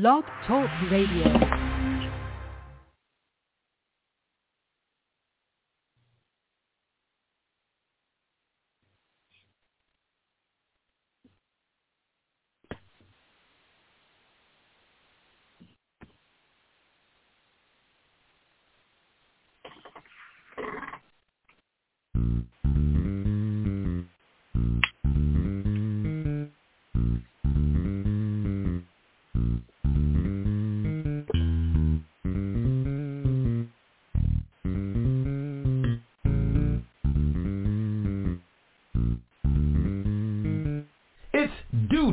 Blog Talk Radio.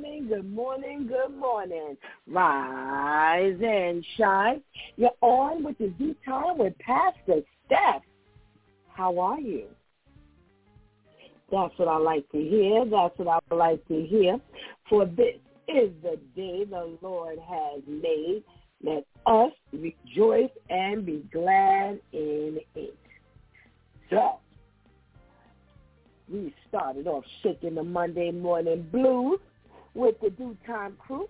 Morning, good morning, good morning. Rise and shine. You're on with the Z Time with Pastor Steph. How are you? That's what I like to hear. That's what I would like to hear. For this is the day the Lord has made. Let us rejoice and be glad in it. So, we started off shaking the Monday morning blues with the DEW Time crew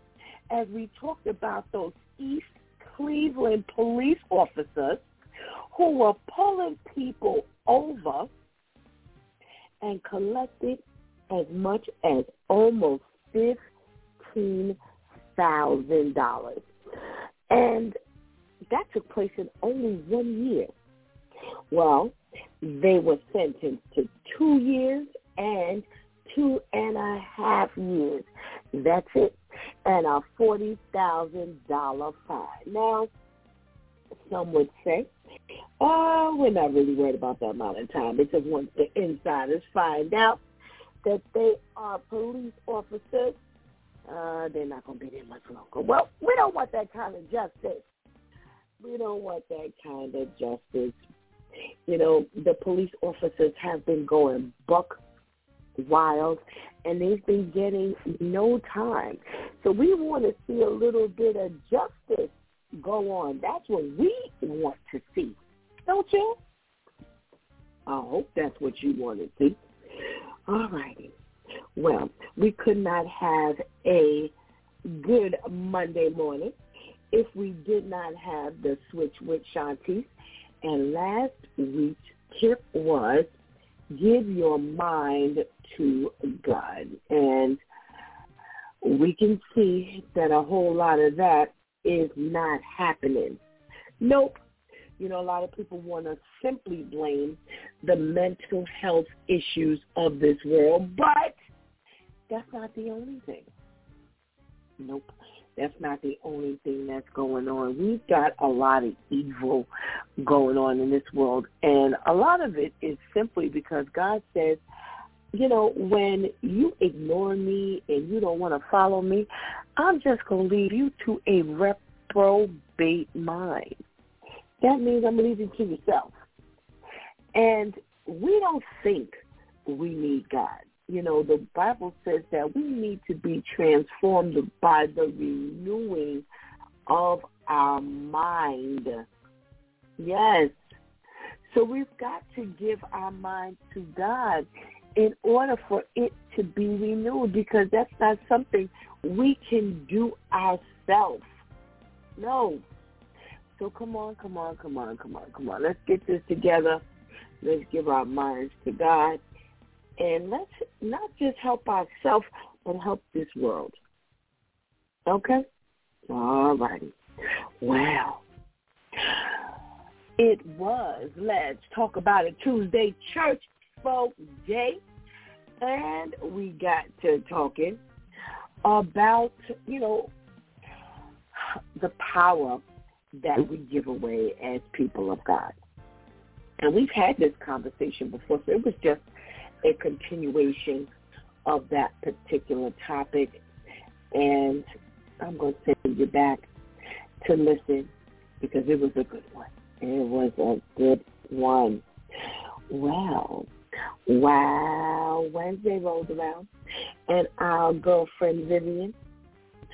as we talked about those East Cleveland police officers who were pulling people over and collected as much as almost fifteen thousand dollars. And that took place in only one year. Well, they were sentenced to two years and two and a half years. That's it. And a forty thousand dollar fine. Now, some would say, oh, we're not really worried about that amount of time because once the insiders find out that they are police officers, uh, they're not going to be there much longer. Well, we don't want that kind of justice. We don't want that kind of justice. You know, the police officers have been going buck wild and they've been getting no time. So we want to see a little bit of justice go on. That's what we want to see. Don't you? I hope that's what you want to see. All righty. Well, we could not have a good Monday morning if we did not have the switch with Shanti. And last week's tip was give your mind to God. And we can see that a whole lot of that is not happening. Nope. You know, a lot of people want to simply blame the mental health issues of this world, but that's not the only thing. Nope. That's not the only thing that's going on. We've got a lot of evil going on in this world, and a lot of it is simply because God says, you know, when you ignore me and you don't want to follow me, I'm just going to leave you to a reprobate mind. That means I'm leaving you to yourself. And we don't think we need God. You know, the Bible says that we need to be transformed by the renewing of our mind. Yes. So we've got to give our mind to God in order for it to be renewed because that's not something we can do ourselves. No. So come on, come on, come on, come on, come on. Let's get this together. Let's give our minds to God. And let's not just help ourselves, but help this world. Okay? All righty. Well, it was Let's Talk About It Tuesday Church Folk Day. And we got to talking about, you know, the power that we give away as people of God. And we've had this conversation before, so it was just a continuation of that particular topic. And I'm going to send you back to listen because it was a good one. It was a good one. Well, wow, Wednesday rolled around, and our girlfriend Vivian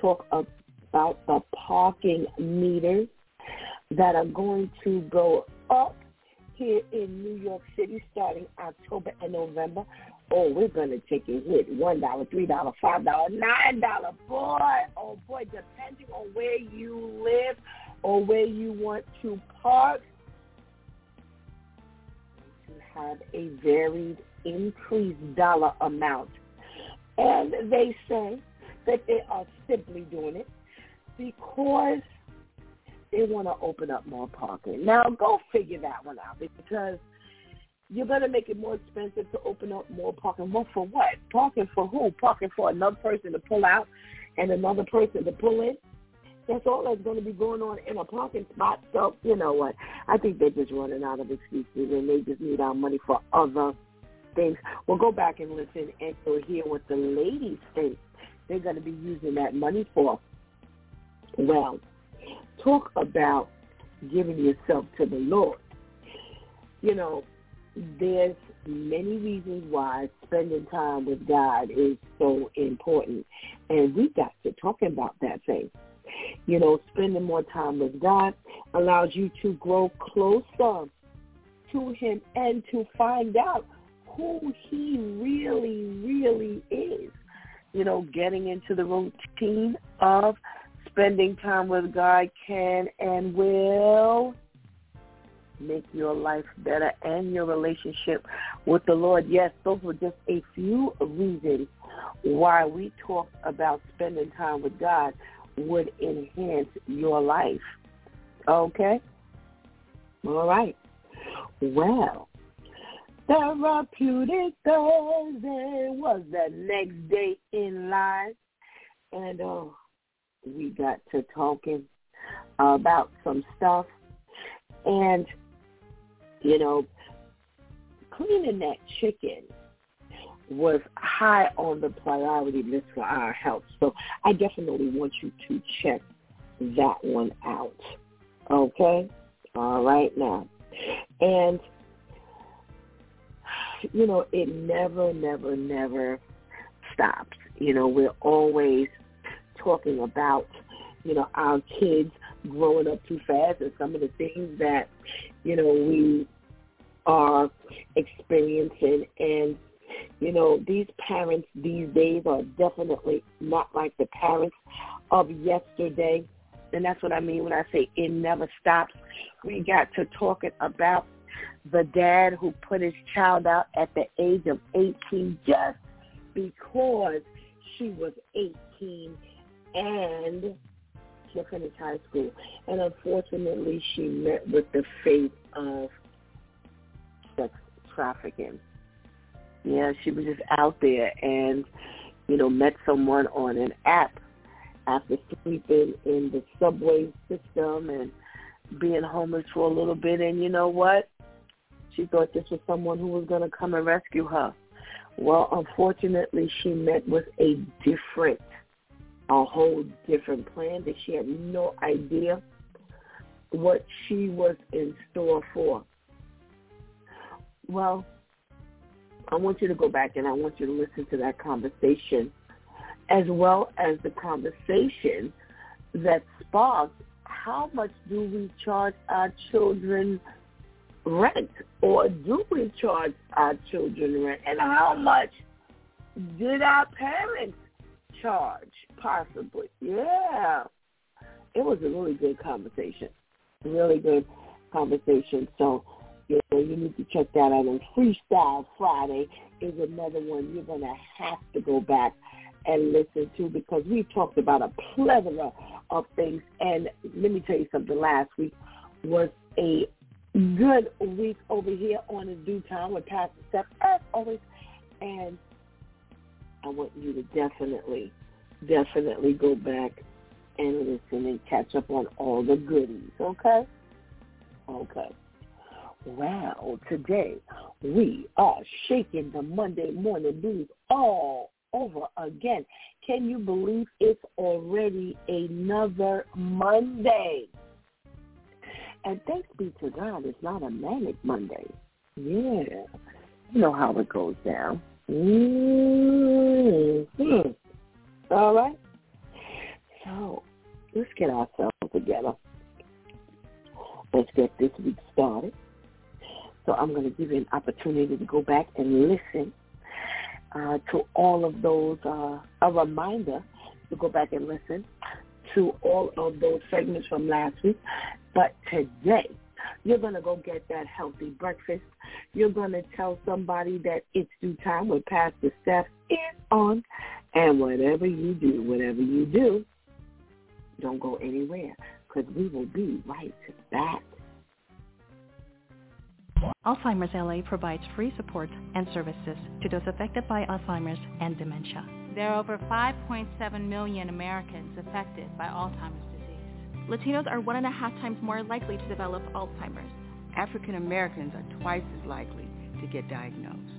talked about the parking meters that are going to go up here in New York City starting October and November. Oh, we're going to take a hit. $1, $3, $5, $9. Boy, oh boy, depending on where you live or where you want to park, to have a varied increased dollar amount. And they say that they are simply doing it because they want to open up more parking. Now, go figure that one out because you're going to make it more expensive to open up more parking. Well, for what? Parking for who? Parking for another person to pull out and another person to pull in? That's all that's going to be going on in a parking spot. So, you know what? I think they're just running out of excuses and they just need our money for other things. We'll go back and listen and we'll hear what the ladies think they're going to be using that money for. Well, talk about giving yourself to the Lord. You know, there's many reasons why spending time with God is so important. And we got to talking about that thing. You know, spending more time with God allows you to grow closer to him and to find out who he really, really is. You know, getting into the routine of spending time with God can and will make your life better and your relationship with the Lord. Yes, those were just a few reasons why we talk about spending time with God would enhance your life. Okay? All right. Well, Therapeutic Thursday was the next day in line. And oh, we got to talking about some stuff. And, you know, cleaning that chicken was high on the priority list for our health. So I definitely want you to check that one out. Okay? All right now. And, you know, it never, never, never stops. You know, we're always talking about, you know, our kids growing up too fast and some of the things that, you know, we are experiencing and you know, these parents these days are definitely not like the parents of yesterday. And that's what I mean when I say it never stops. We got to talking about the dad who put his child out at the age of 18 just because she was 18 and she finished high school. And unfortunately, she met with the fate of sex trafficking. Yeah, she was just out there and, you know, met someone on an app after sleeping in the subway system and being homeless for a little bit. And you know what? She thought this was someone who was going to come and rescue her. Well, unfortunately, she met with a different a whole different plan that she had no idea what she was in store for. Well, I want you to go back and I want you to listen to that conversation as well as the conversation that sparked how much do we charge our children rent or do we charge our children rent and how much did our parents charge possibly yeah. It was a really good conversation really good conversation. So you know you need to check that out and freestyle friday is another one you're going to have to go back and listen to because we talked about a plethora of things. And let me tell you something last week was a good week over here on the DEW time with Pastor Steph, as always. And I want you to definitely, definitely go back and listen and catch up on all the goodies, okay? Okay. Well, today we are shaking the Monday morning blues all over again. Can you believe it's already another Monday? And thanks be to God, it's not a manic Monday. Yeah. You know how it goes down. Mm-hmm. All right. So let's get ourselves together. Let's get this week started. So I'm going to give you an opportunity to go back and listen uh, to all of those. Uh, a reminder to go back and listen to all of those segments from last week. But today, you're going to go get that healthy breakfast. You're going to tell somebody that it's DEW Time with Pastor Steph is on. And whatever you do, whatever you do, don't go anywhere because we will be right back. Alzheimer's LA provides free support and services to those affected by Alzheimer's and dementia. There are over 5.7 million Americans affected by Alzheimer's disease. Latinos are one and a half times more likely to develop Alzheimer's. African Americans are twice as likely to get diagnosed.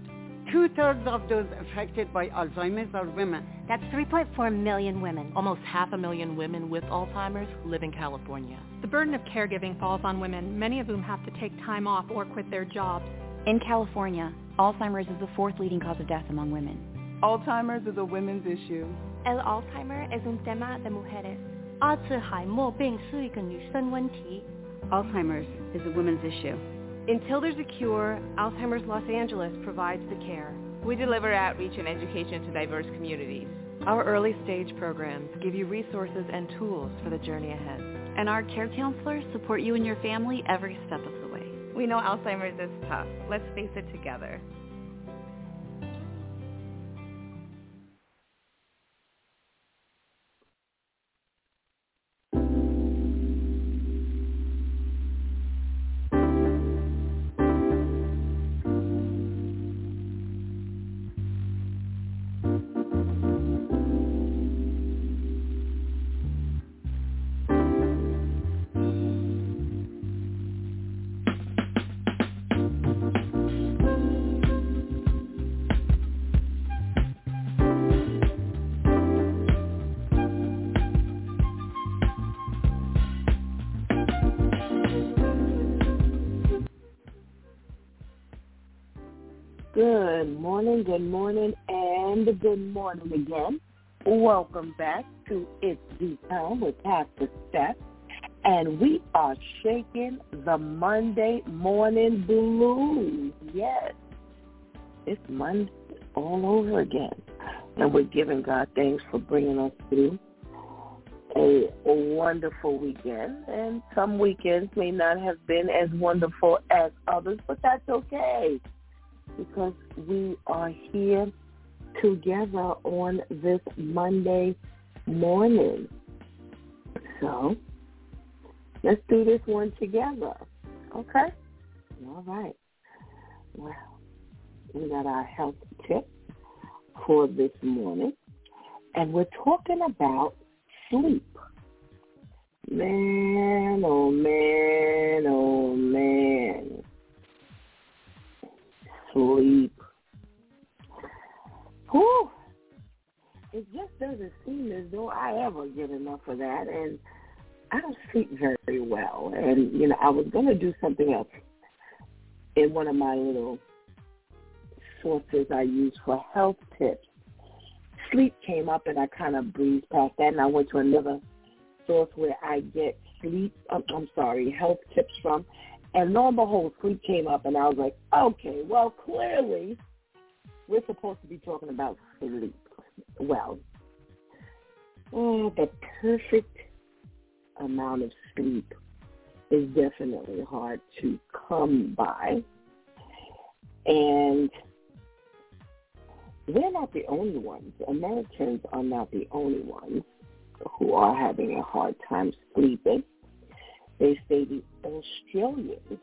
Two-thirds of those affected by Alzheimer's are women. That's 3.4 million women. Almost half a million women with Alzheimer's live in California. The burden of caregiving falls on women, many of whom have to take time off or quit their jobs. In California, Alzheimer's is the fourth leading cause of death among women. Alzheimer's is a women's issue. El Alzheimer es un tema de mujeres. Alzheimer's is a women's issue. Until there's a cure, Alzheimer's Los Angeles provides the care. We deliver outreach and education to diverse communities. Our early stage programs give you resources and tools for the journey ahead. And our care counselors support you and your family every step of the way. We know Alzheimer's is tough. Let's face it together. Morning, good morning, and good morning again. Welcome back to It's the Time with Pastor Steph. And we are shaking the Monday morning blues. Yes, it's Monday all over again. And we're giving God thanks for bringing us through a, a wonderful weekend. And some weekends may not have been as wonderful as others, but that's okay because we are here together on this Monday morning. So let's do this one together. Okay? All right. Well, we got our health tip for this morning. And we're talking about sleep. Man, oh man, oh man sleep. Whew. It just doesn't seem as though I ever get enough of that, and I don't sleep very well. And you know, I was going to do something else in one of my little sources I use for health tips. Sleep came up, and I kind of breezed past that, and I went to another source where I get sleep. I'm, I'm sorry, health tips from, And lo and behold, sleep came up, and I was like, okay, well, clearly we're supposed to be talking about sleep. Well, oh, the perfect amount of sleep is definitely hard to come by. And we're not the only ones. Americans are not the only ones who are having a hard time sleeping. They say the Australians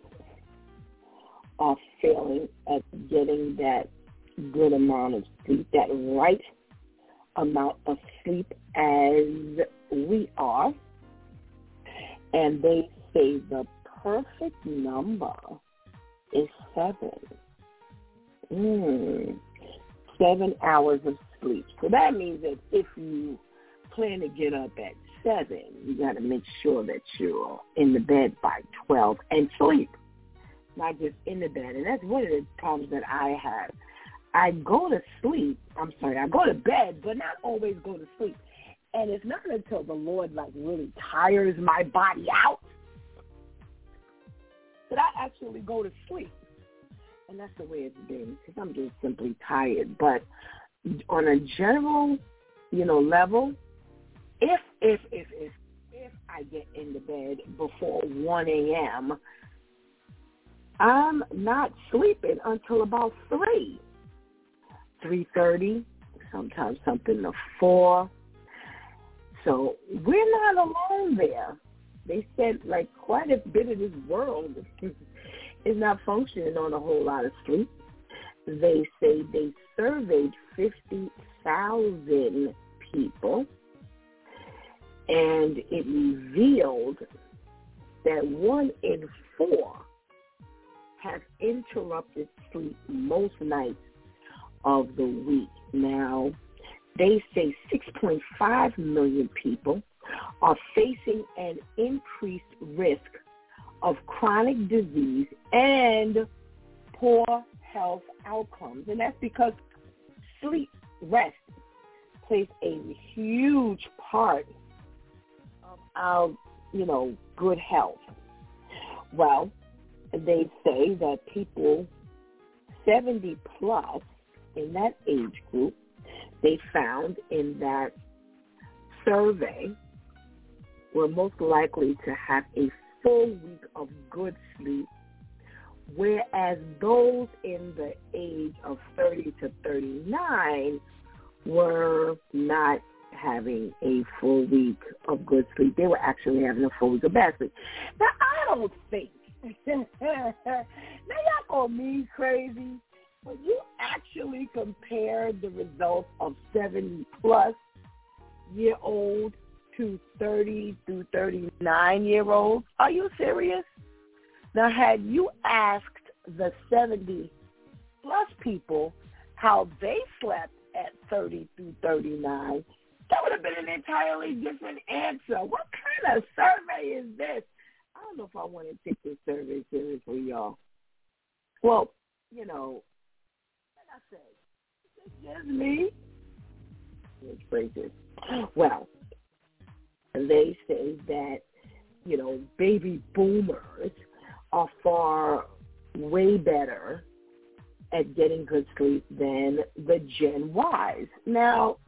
are failing at getting that good amount of sleep, that right amount of sleep as we are. And they say the perfect number is seven. Mm, seven hours of sleep. So that means that if you plan to get up at seven, you got to make sure that you're in the bed by 12 and sleep, not just in the bed. And that's one of the problems that I have. I go to sleep, I'm sorry, I go to bed, but not always go to sleep. And it's not until the Lord like really tires my body out that I actually go to sleep. And that's the way it's been because I'm just simply tired. But on a general, you know, level, if if if if if I get into bed before 1 a.m., I'm not sleeping until about 3, 3.30, sometimes something to 4. So we're not alone there. They said like quite a bit of this world is not functioning on a whole lot of sleep. They say they surveyed 50,000 people and it revealed that one in four have interrupted sleep most nights of the week. Now, they say 6.5 million people are facing an increased risk of chronic disease and poor health outcomes. And that's because sleep, rest, plays a huge part of you know, good health. Well, they say that people 70 plus in that age group, they found in that survey were most likely to have a full week of good sleep, whereas those in the age of 30 to 39 were not having a full week of good sleep. They were actually having a full week of bad sleep. Now, I don't think, now y'all call me crazy, but you actually compare the results of 70 plus year old to 30 through 39 year olds. Are you serious? Now, had you asked the 70 plus people how they slept at 30 through 39, that would have been an entirely different answer. What kind of survey is this? I don't know if I want to take this survey seriously, y'all. Well, you know, like I said, it's just me. Break this. Well, they say that, you know, baby boomers are far way better at getting good sleep than the Gen Ys. Now,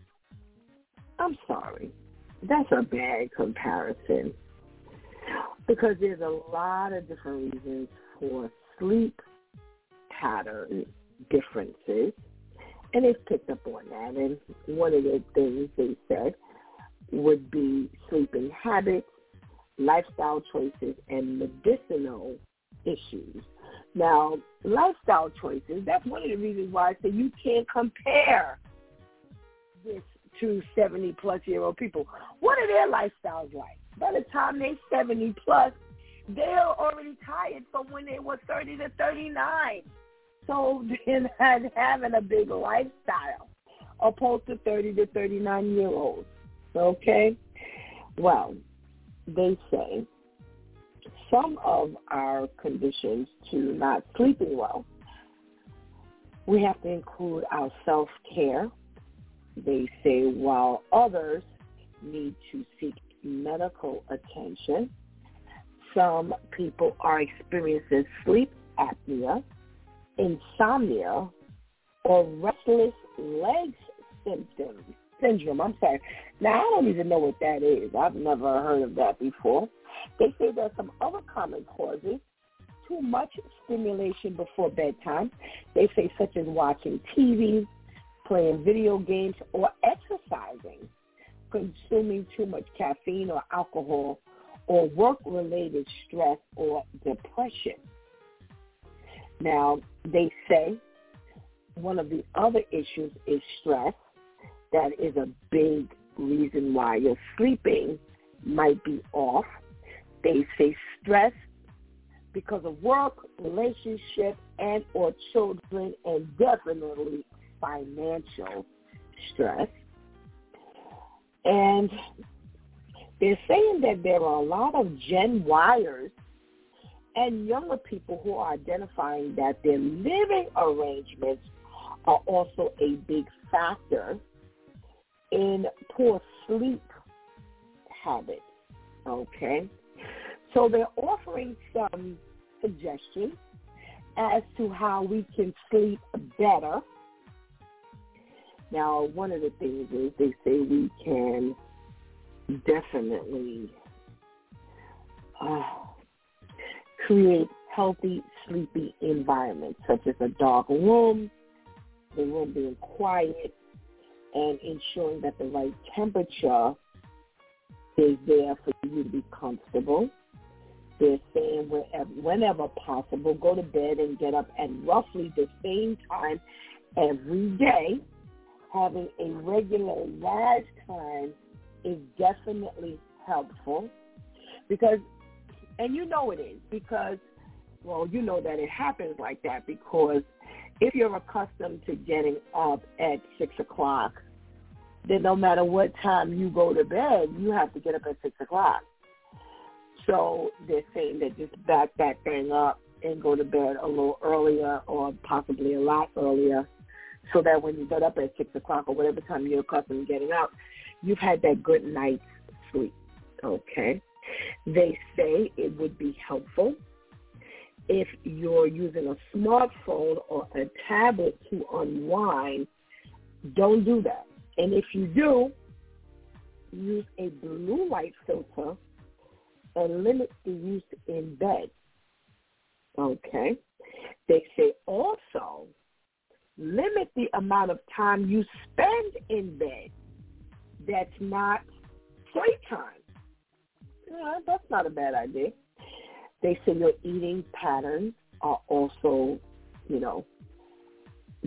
I'm sorry. That's a bad comparison because there's a lot of different reasons for sleep pattern differences. And they've picked up on that. And one of the things they said would be sleeping habits, lifestyle choices, and medicinal issues. Now, lifestyle choices, that's one of the reasons why I say you can't compare this to 70 plus year old people. What are their lifestyles like? By the time they're 70 plus, they're already tired from when they were 30 to 39. So they're not having a big lifestyle opposed to 30 to 39 year olds. Okay? Well, they say some of our conditions to not sleeping well, we have to include our self-care. They say while others need to seek medical attention, some people are experiencing sleep apnea, insomnia, or restless legs symptoms syndrome. I'm sorry. Now I don't even know what that is. I've never heard of that before. They say there are some other common causes. Too much stimulation before bedtime. They say such as watching TV, playing video games, or exercising, consuming too much caffeine or alcohol, or work-related stress or depression. Now, they say one of the other issues is stress. That is a big reason why your sleeping might be off. They say stress because of work, relationship, and or children, and definitely financial stress. And they're saying that there are a lot of Gen Yers and younger people who are identifying that their living arrangements are also a big factor in poor sleep habits. Okay? So they're offering some suggestions as to how we can sleep better. Now, one of the things is they say we can definitely uh, create healthy, sleepy environments, such as a dark room, the room being quiet, and ensuring that the right temperature is there for you to be comfortable. They're saying wherever, whenever possible, go to bed and get up at roughly the same time every day. Having a regular rise time is definitely helpful because, and you know it is because, well, you know that it happens like that because if you're accustomed to getting up at 6 o'clock, then no matter what time you go to bed, you have to get up at 6 o'clock. So they're saying that just back that thing up and go to bed a little earlier or possibly a lot earlier so that when you get up at 6 o'clock or whatever time you're accustomed to getting up, you've had that good night's sleep. Okay? They say it would be helpful if you're using a smartphone or a tablet to unwind, don't do that. And if you do, use a blue light filter and limit the use in bed. Okay? They say also limit the amount of time you spend in bed that's not playtime. Yeah, that's not a bad idea. They say your eating patterns are also, you know,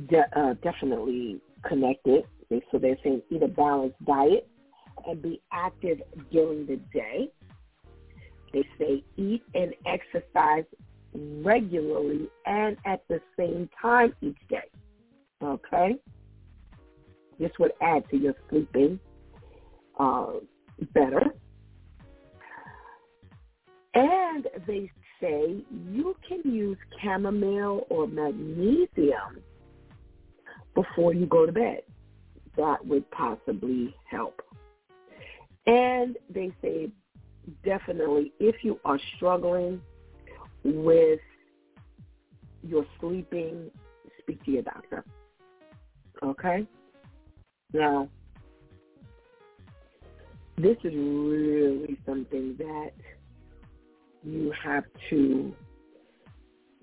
de- uh, definitely connected. So they're saying eat a balanced diet and be active during the day. They say eat and exercise regularly and at the same time each day. Okay? This would add to your sleeping uh, better. And they say you can use chamomile or magnesium before you go to bed. That would possibly help. And they say definitely if you are struggling with your sleeping, speak to your doctor. Okay? Now, this is really something that you have to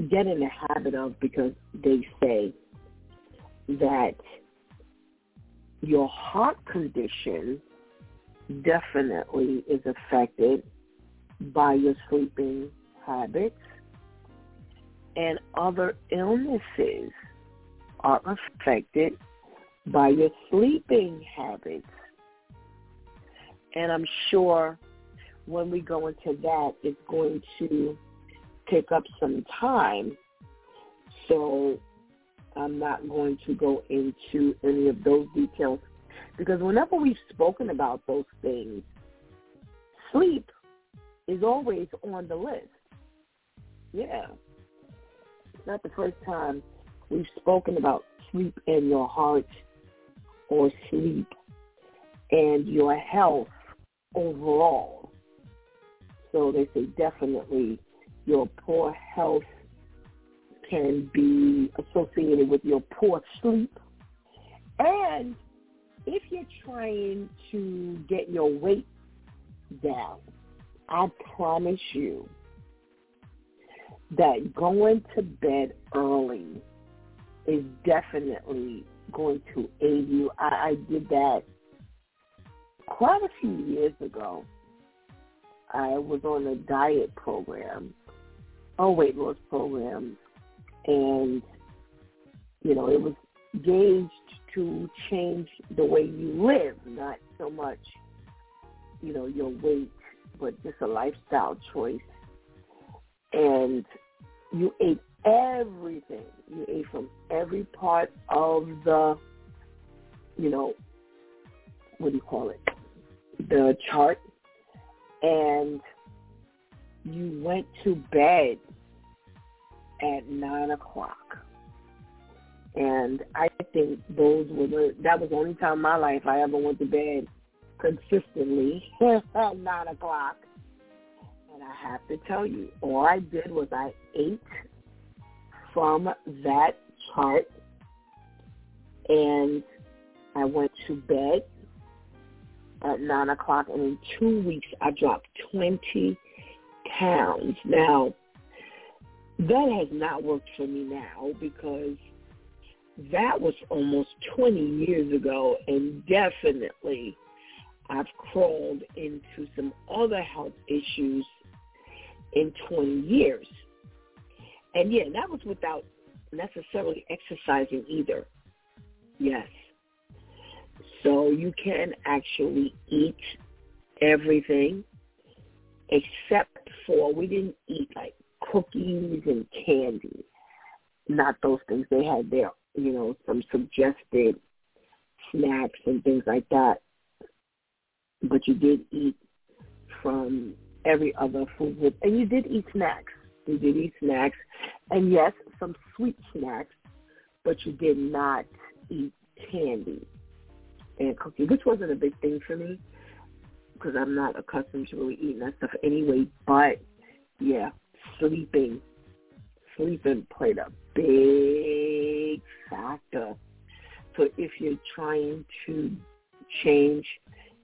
get in the habit of because they say that your heart condition definitely is affected by your sleeping habits and other illnesses are affected by your sleeping habits. And I'm sure when we go into that, it's going to take up some time. So I'm not going to go into any of those details because whenever we've spoken about those things, sleep is always on the list. Yeah. It's not the first time we've spoken about sleep and your heart or sleep and your health overall. So they say definitely your poor health can be associated with your poor sleep. And if you're trying to get your weight down, I promise you that going to bed early is definitely going to aid you. I, I did that quite a few years ago. I was on a diet program, a weight loss program, and you know it was gauged to change the way you live, not so much you know your weight, but just a lifestyle choice. And you ate everything. You ate from every part of the, you know, what do you call it? The chart. And you went to bed at nine o'clock. And I think those were the that was the only time in my life I ever went to bed consistently at nine o'clock. And I have to tell you, all I did was I ate from that chart and I went to bed at nine o'clock and in two weeks I dropped twenty pounds. Now that has not worked for me now because that was almost 20 years ago and definitely I've crawled into some other health issues in 20 years. And yeah, that was without necessarily exercising either. Yes. So you can actually eat everything except for we didn't eat like cookies and candy. Not those things. They had their, you know, some suggested snacks and things like that. But you did eat from every other food. group. And you did eat snacks. You did eat snacks. And yes, some sweet snacks, but you did not eat candy and cookies, which wasn't a big thing for me because I'm not accustomed to really eating that stuff anyway. But yeah, sleeping, sleeping played a big factor. So if you're trying to change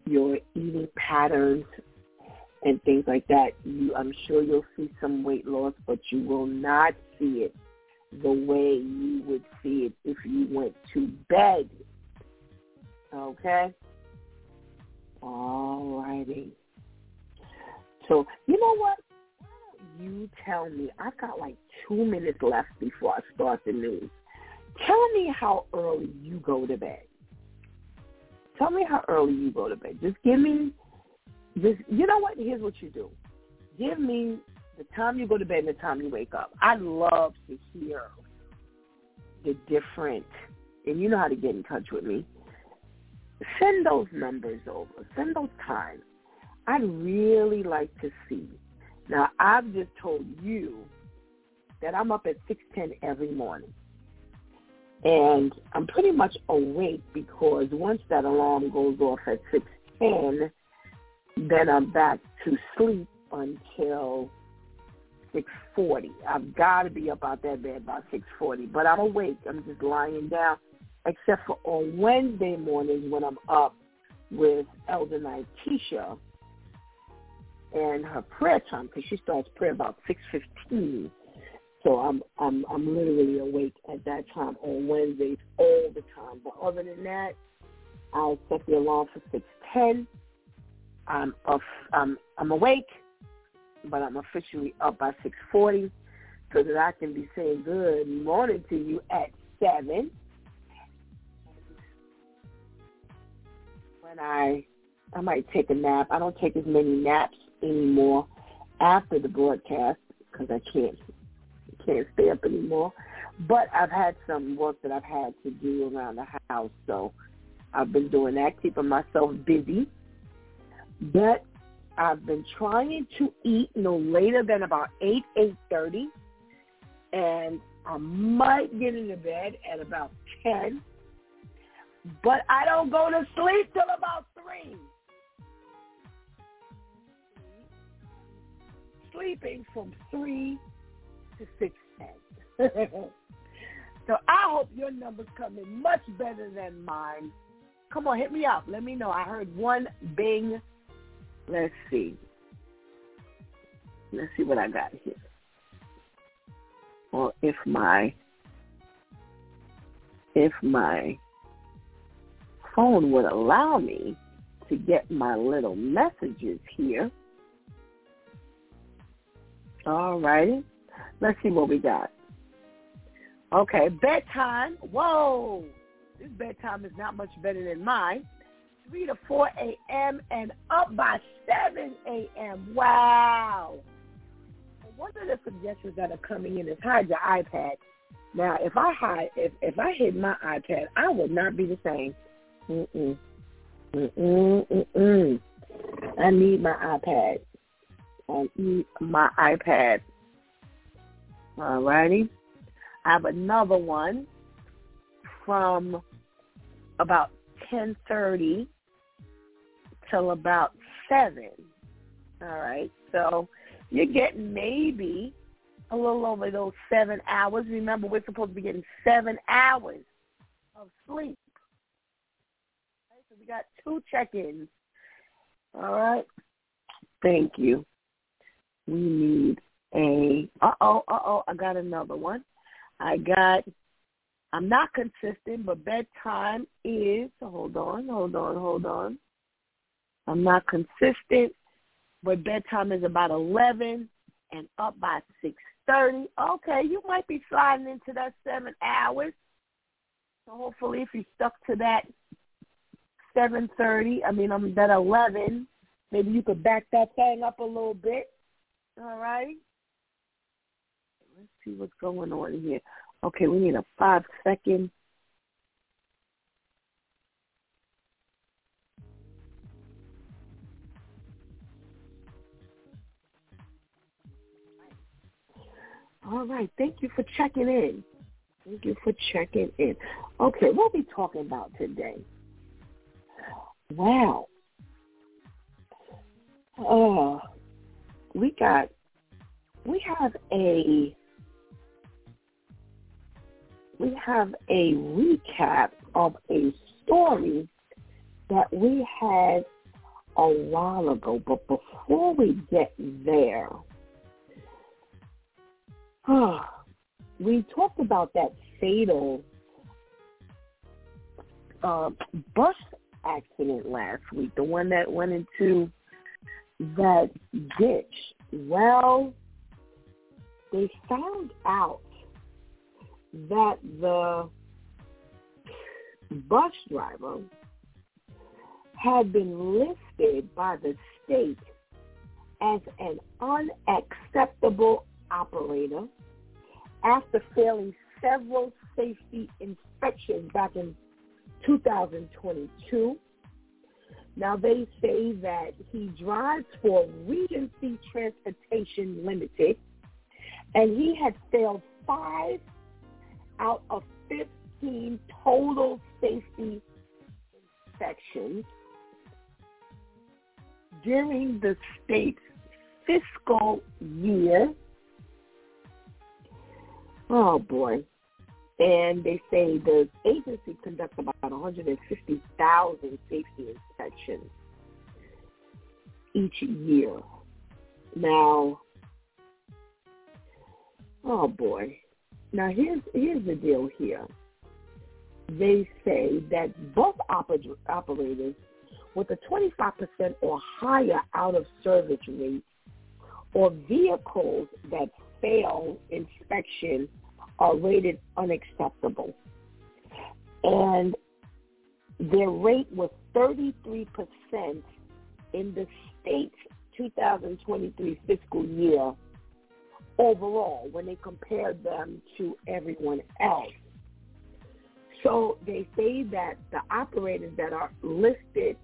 your eating patterns and things like that, you, I'm sure you'll see some weight loss, but you will not see it the way you would see it if you went to bed. Okay? All righty. So, you know what? you tell me? I've got like two minutes left before I start the news. Tell me how early you go to bed. Tell me how early you go to bed. Just give me, just you know what? Here's what you do. Give me the time you go to bed and the time you wake up. I'd love to hear the different, and you know how to get in touch with me. Send those numbers over. Send those times. I'd really like to see now, I've just told you that I'm up at 6.10 every morning. And I'm pretty much awake because once that alarm goes off at 6.10, then I'm back to sleep until 6.40. I've got to be up out that bed by 6.40. But I'm awake. I'm just lying down, except for on Wednesday mornings when I'm up with Elder Night Keisha and her prayer time because she starts prayer about six fifteen. So I'm I'm I'm literally awake at that time on Wednesdays all the time. But other than that, I set the alarm for six ten. I'm off, I'm I'm awake, but I'm officially up by six forty, so that I can be saying good morning to you at seven. When I I might take a nap. I don't take as many naps anymore after the broadcast because I can't can't stay up anymore. But I've had some work that I've had to do around the house, so I've been doing that, keeping myself busy. But I've been trying to eat no later than about eight eight thirty, and I might get into bed at about ten. But I don't go to sleep till about three. sleeping from 3 to 6 so I hope your numbers come in much better than mine. Come on, hit me up. Let me know. I heard one bing. Let's see. Let's see what I got here. Or if my if my phone would allow me to get my little messages here. All righty. Let's see what we got. Okay, bedtime. Whoa. This bedtime is not much better than mine. 3 to 4 a.m. and up by 7 a.m. Wow. One of the suggestions that are coming in is hide your iPad. Now, if I hide, if if I hid my iPad, I would not be the same. Mm-mm. Mm-mm. Mm-mm. I need my iPad. I need my iPad. All righty. I have another one from about 10.30 till about 7. All right. So you're getting maybe a little over those seven hours. Remember, we're supposed to be getting seven hours of sleep. Okay, so we got two check-ins. All right. Thank you. We need a, uh-oh, uh-oh, I got another one. I got, I'm not consistent, but bedtime is, hold on, hold on, hold on. I'm not consistent, but bedtime is about 11 and up by 6.30. Okay, you might be sliding into that seven hours. So hopefully if you stuck to that 7.30, I mean, I'm that 11, maybe you could back that thing up a little bit. All right. Let's see what's going on here. Okay, we need a five All right. Thank you for checking in. Thank you for checking in. Okay, what are we talking about today? Wow. Oh, we got, we have a, we have a recap of a story that we had a while ago. But before we get there, we talked about that fatal uh, bus accident last week, the one that went into that ditch. Well, they found out that the bus driver had been listed by the state as an unacceptable operator after failing several safety inspections back in 2022. Now they say that he drives for Regency Transportation Limited, and he had failed five out of 15 total safety inspections during the state's fiscal year. Oh boy. And they say the agency conducts about 150,000 safety inspections each year. Now, oh boy. Now here's here's the deal here. They say that both oper- operators with a 25% or higher out of service rate or vehicles that fail inspection are rated unacceptable. And their rate was 33% in the state's 2023 fiscal year overall when they compared them to everyone else. So they say that the operators that are listed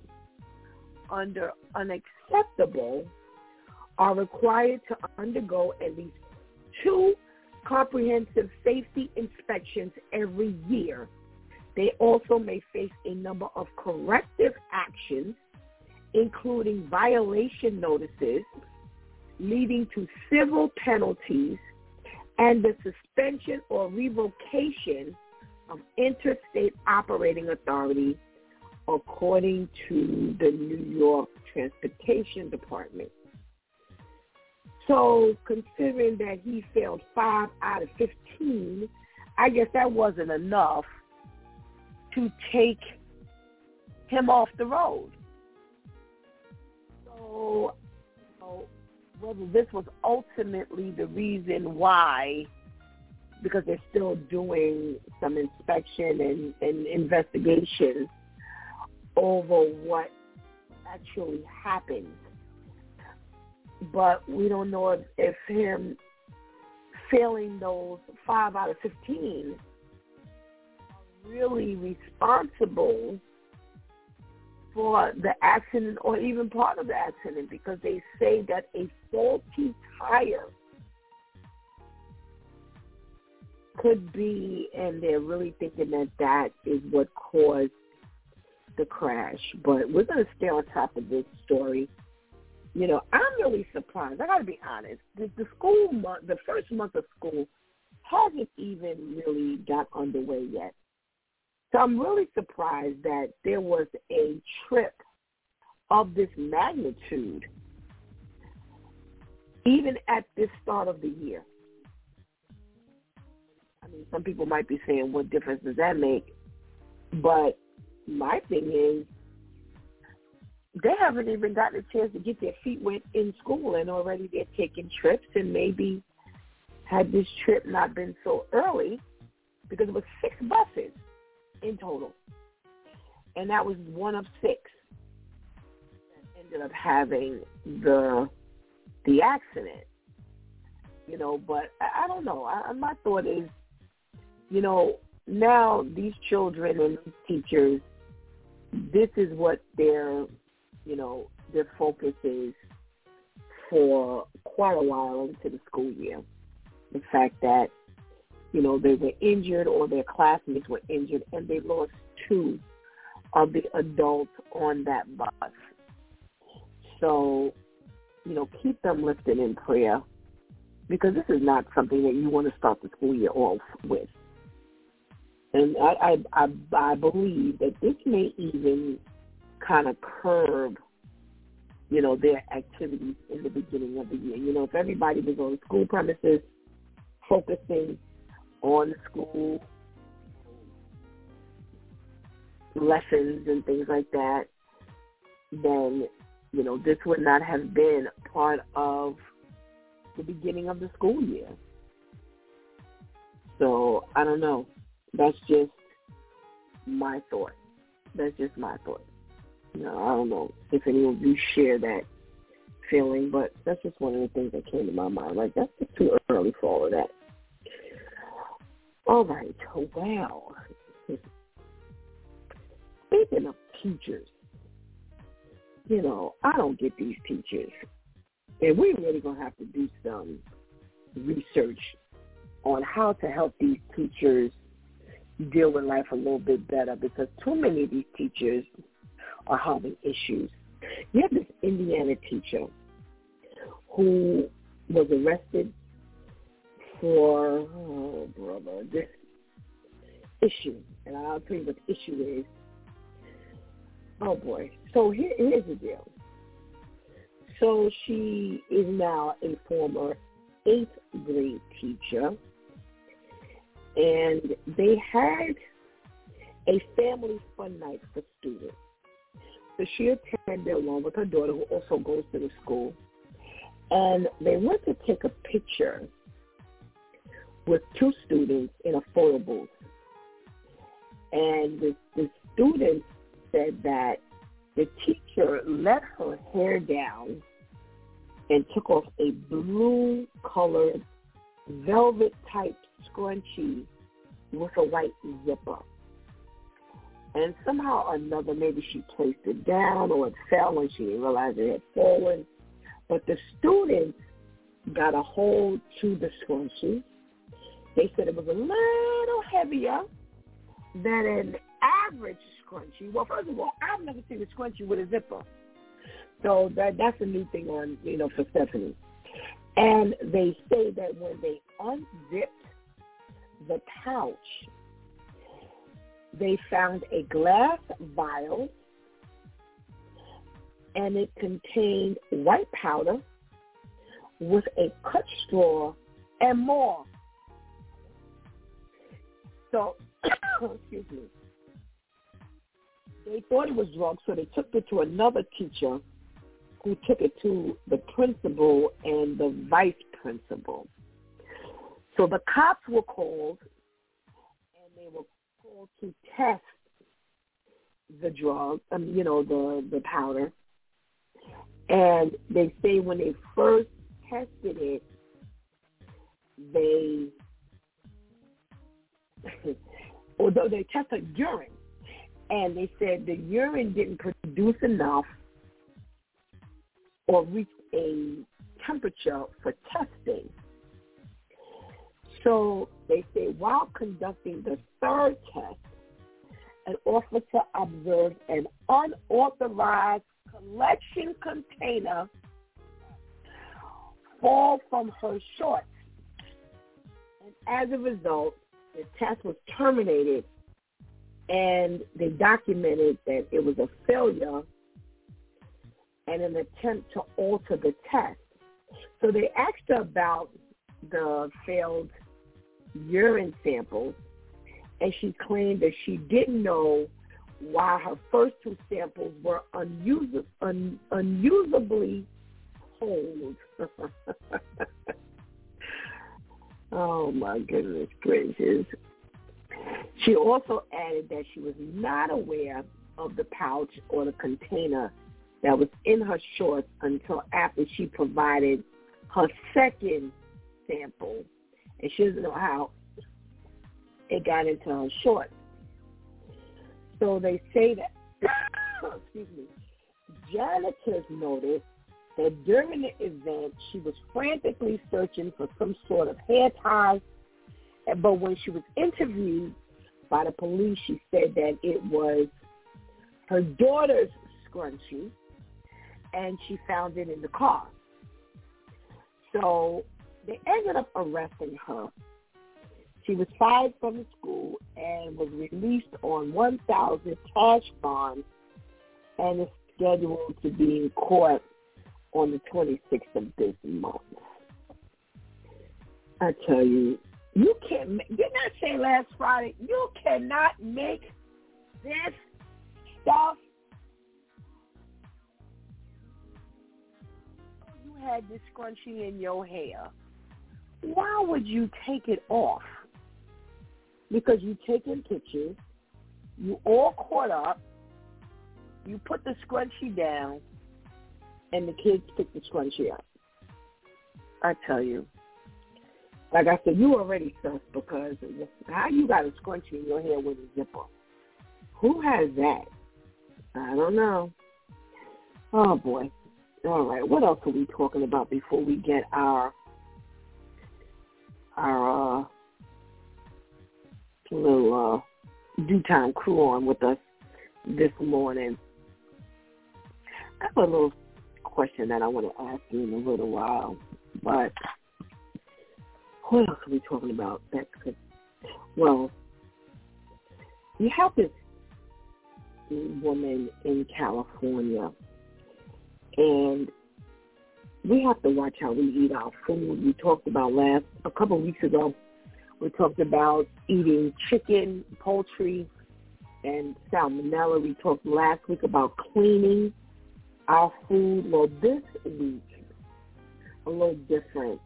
under unacceptable are required to undergo at least two comprehensive safety inspections every year. They also may face a number of corrective actions, including violation notices leading to civil penalties and the suspension or revocation of interstate operating authority according to the New York Transportation Department. So considering that he failed five out of 15, I guess that wasn't enough to take him off the road. So, whether this was ultimately the reason why, because they're still doing some inspection and, and investigation over what actually happened. But we don't know if, if him failing those five out of 15 are really responsible for the accident or even part of the accident because they say that a faulty tire could be, and they're really thinking that that is what caused the crash. But we're going to stay on top of this story. You know, I'm really surprised. I got to be honest. The, the school month, the first month of school, hasn't even really got underway yet. So I'm really surprised that there was a trip of this magnitude even at this start of the year. I mean, some people might be saying, what difference does that make? But my thing is, they haven't even gotten a chance to get their feet wet in school, and already they're taking trips. And maybe had this trip not been so early, because it was six buses in total, and that was one of six that ended up having the the accident. You know, but I, I don't know. I, my thought is, you know, now these children and these teachers, this is what their, you know, their focus is for quite a while into the school year. The fact that you know, they were injured or their classmates were injured and they lost two of the adults on that bus. So, you know, keep them lifted in prayer because this is not something that you want to start the school year off with. And I, I, I, I believe that this may even kind of curb, you know, their activities in the beginning of the year. You know, if everybody was on school premises focusing on school lessons and things like that, then, you know, this would not have been part of the beginning of the school year. So I don't know. That's just my thought. That's just my thought. Know, I don't know if any of you share that feeling, but that's just one of the things that came to my mind. Like that's just too early for all of that. All right. Well, speaking of teachers, you know, I don't get these teachers. And we're really to have to do some research on how to help these teachers deal with life a little bit better because too many of these teachers are having issues. You have this Indiana teacher who was arrested for, oh, brother, this issue. And I'll tell you what the issue is. Oh, boy. So here, here's the deal. So she is now a former eighth grade teacher. And they had a family fun night for students. So she attended along with her daughter who also goes to the school. And they went to take a picture with two students in a photo booth. And the, the students said that the teacher let her hair down and took off a blue colored velvet type scrunchie with a white zipper. And somehow or another, maybe she placed it down or it fell and she didn't realize it had fallen. But the students got a hold to the scrunchie they said it was a little heavier than an average scrunchie. Well, first of all, I've never seen a scrunchie with a zipper. So that that's a new thing on, you know, for Stephanie. And they say that when they unzipped the pouch, they found a glass vial and it contained white powder with a cut straw and more. So, excuse me. They thought it was drugs, so they took it to another teacher who took it to the principal and the vice principal. So the cops were called, and they were called to test the drug, um, you know, the the powder. And they say when they first tested it, they, although they tested urine, and they said the urine didn't produce enough or reach a temperature for testing. So they say while conducting the third test, an officer observed an unauthorized collection container fall from her shorts. And as a result, the test was terminated and they documented that it was a failure and an attempt to alter the test. So they asked her about the failed urine samples, and she claimed that she didn't know why her first two samples were un- unusably cold. oh my goodness gracious. She also added that she was not aware of the pouch or the container that was in her shorts until after she provided her second sample. And she doesn't know how it got into her shorts. So they say that, excuse me, janitors noticed that during the event she was frantically searching for some sort of hair ties, but when she was interviewed by the police, she said that it was her daughter's scrunchie and she found it in the car. So they ended up arresting her. She was fired from the school and was released on 1000 cash bond and is scheduled to be in court on the 26th of this month. I tell you, you can't, didn't I say last Friday, you cannot make this stuff You had this scrunchie in your hair, why would you take it off? Because you taking pictures, you all caught up, you put the scrunchie down, and the kids pick the scrunchie up. I tell you. Like I said, you already sus because how you got a scrunchie in your hair with a zipper? Who has that? I don't know. Oh boy. All right. What else are we talking about before we get our our uh, little uh, DEW Time crew on with us this morning? I have a little question that I want to ask you in a little while, but what else are we talking about? That could, well, you have this woman in California and we have to watch how we eat our food. We talked about last a couple of weeks ago. We talked about eating chicken, poultry, and salmonella. We talked last week about cleaning our food. Well, this week, a little different.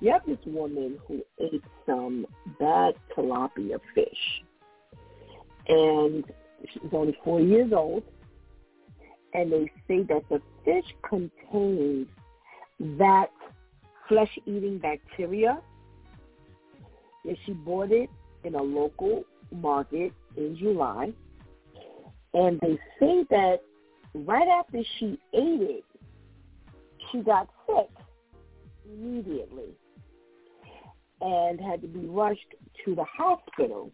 You have this woman who ate some bad tilapia fish, and she's only four years old and they say that the fish contains that flesh-eating bacteria. And she bought it in a local market in July. And they say that right after she ate it, she got sick immediately and had to be rushed to the hospital.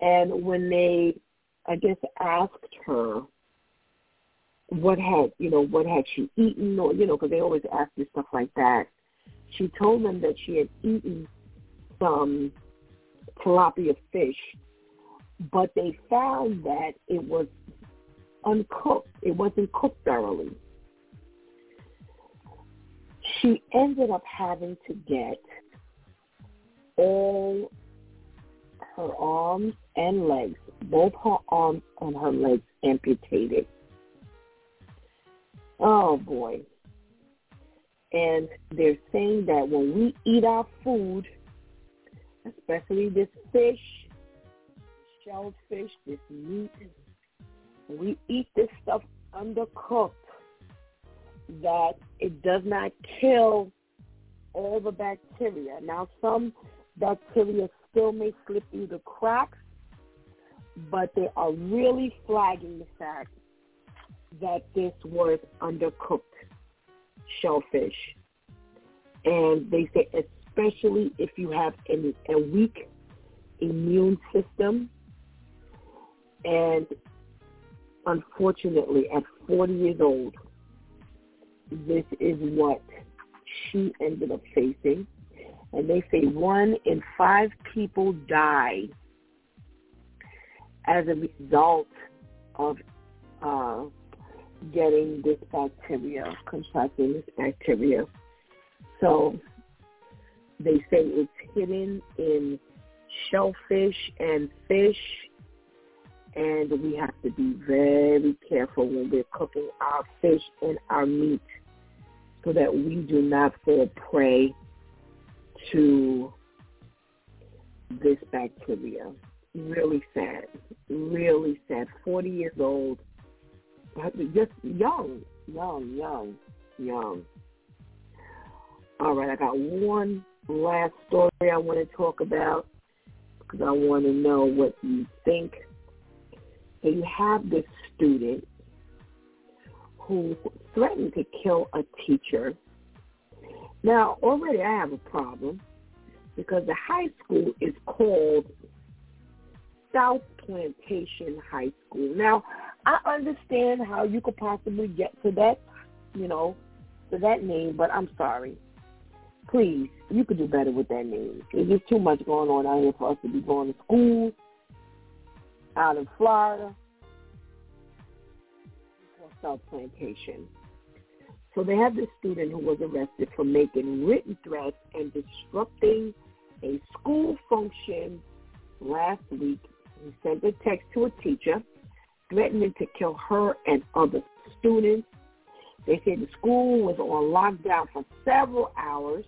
And when they, I guess, asked her what had you know what had she eaten or you know because they always ask you stuff like that. She told them that she had eaten some tilapia fish, but they found that it was uncooked. It wasn't cooked thoroughly. She ended up having to get all her arms and legs, both her arms and her legs amputated. Oh boy. And they're saying that when we eat our food, especially this fish, shellfish, this meat, we eat this stuff undercooked, that it does not kill all the bacteria. Now, some bacteria still may slip through the cracks, but they are really flagging the fact that this was undercooked shellfish. And they say especially if you have an, a weak immune system and unfortunately at 40 years old, this is what she ended up facing. And they say one in five people die as a result of uh, getting this bacteria, contracting this bacteria. So they say it's hidden in shellfish and fish, and we have to be very careful when we're cooking our fish and our meat so that we do not fall prey to this bacteria. Really sad. Really sad. 40 years old. Just young, young, young, young. All right, I got one last story I want to talk about because I want to know what you think. So you have this student who threatened to kill a teacher. Now, already I have a problem because the high school is called South Plantation High School. Now, I understand how you could possibly get to that, you know, to that name, but I'm sorry. Please, you could do better with that name. There's just too much going on out here for us to be going to school out in Florida. South Plantation. So they have this student who was arrested for making written threats and disrupting a school function last week. He sent a text to a teacher threatening to kill her and other students. They say the school was on lockdown for several hours.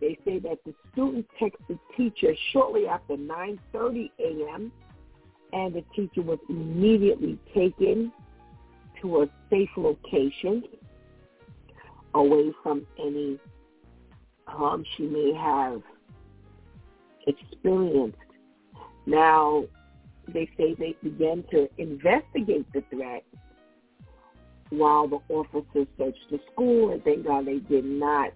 They say that the student texted the teacher shortly after 9.30 a.m and the teacher was immediately taken to a safe location away from any harm she may have experienced. Now, they say they began to investigate the threat while the officers searched the school, and thank God they did not,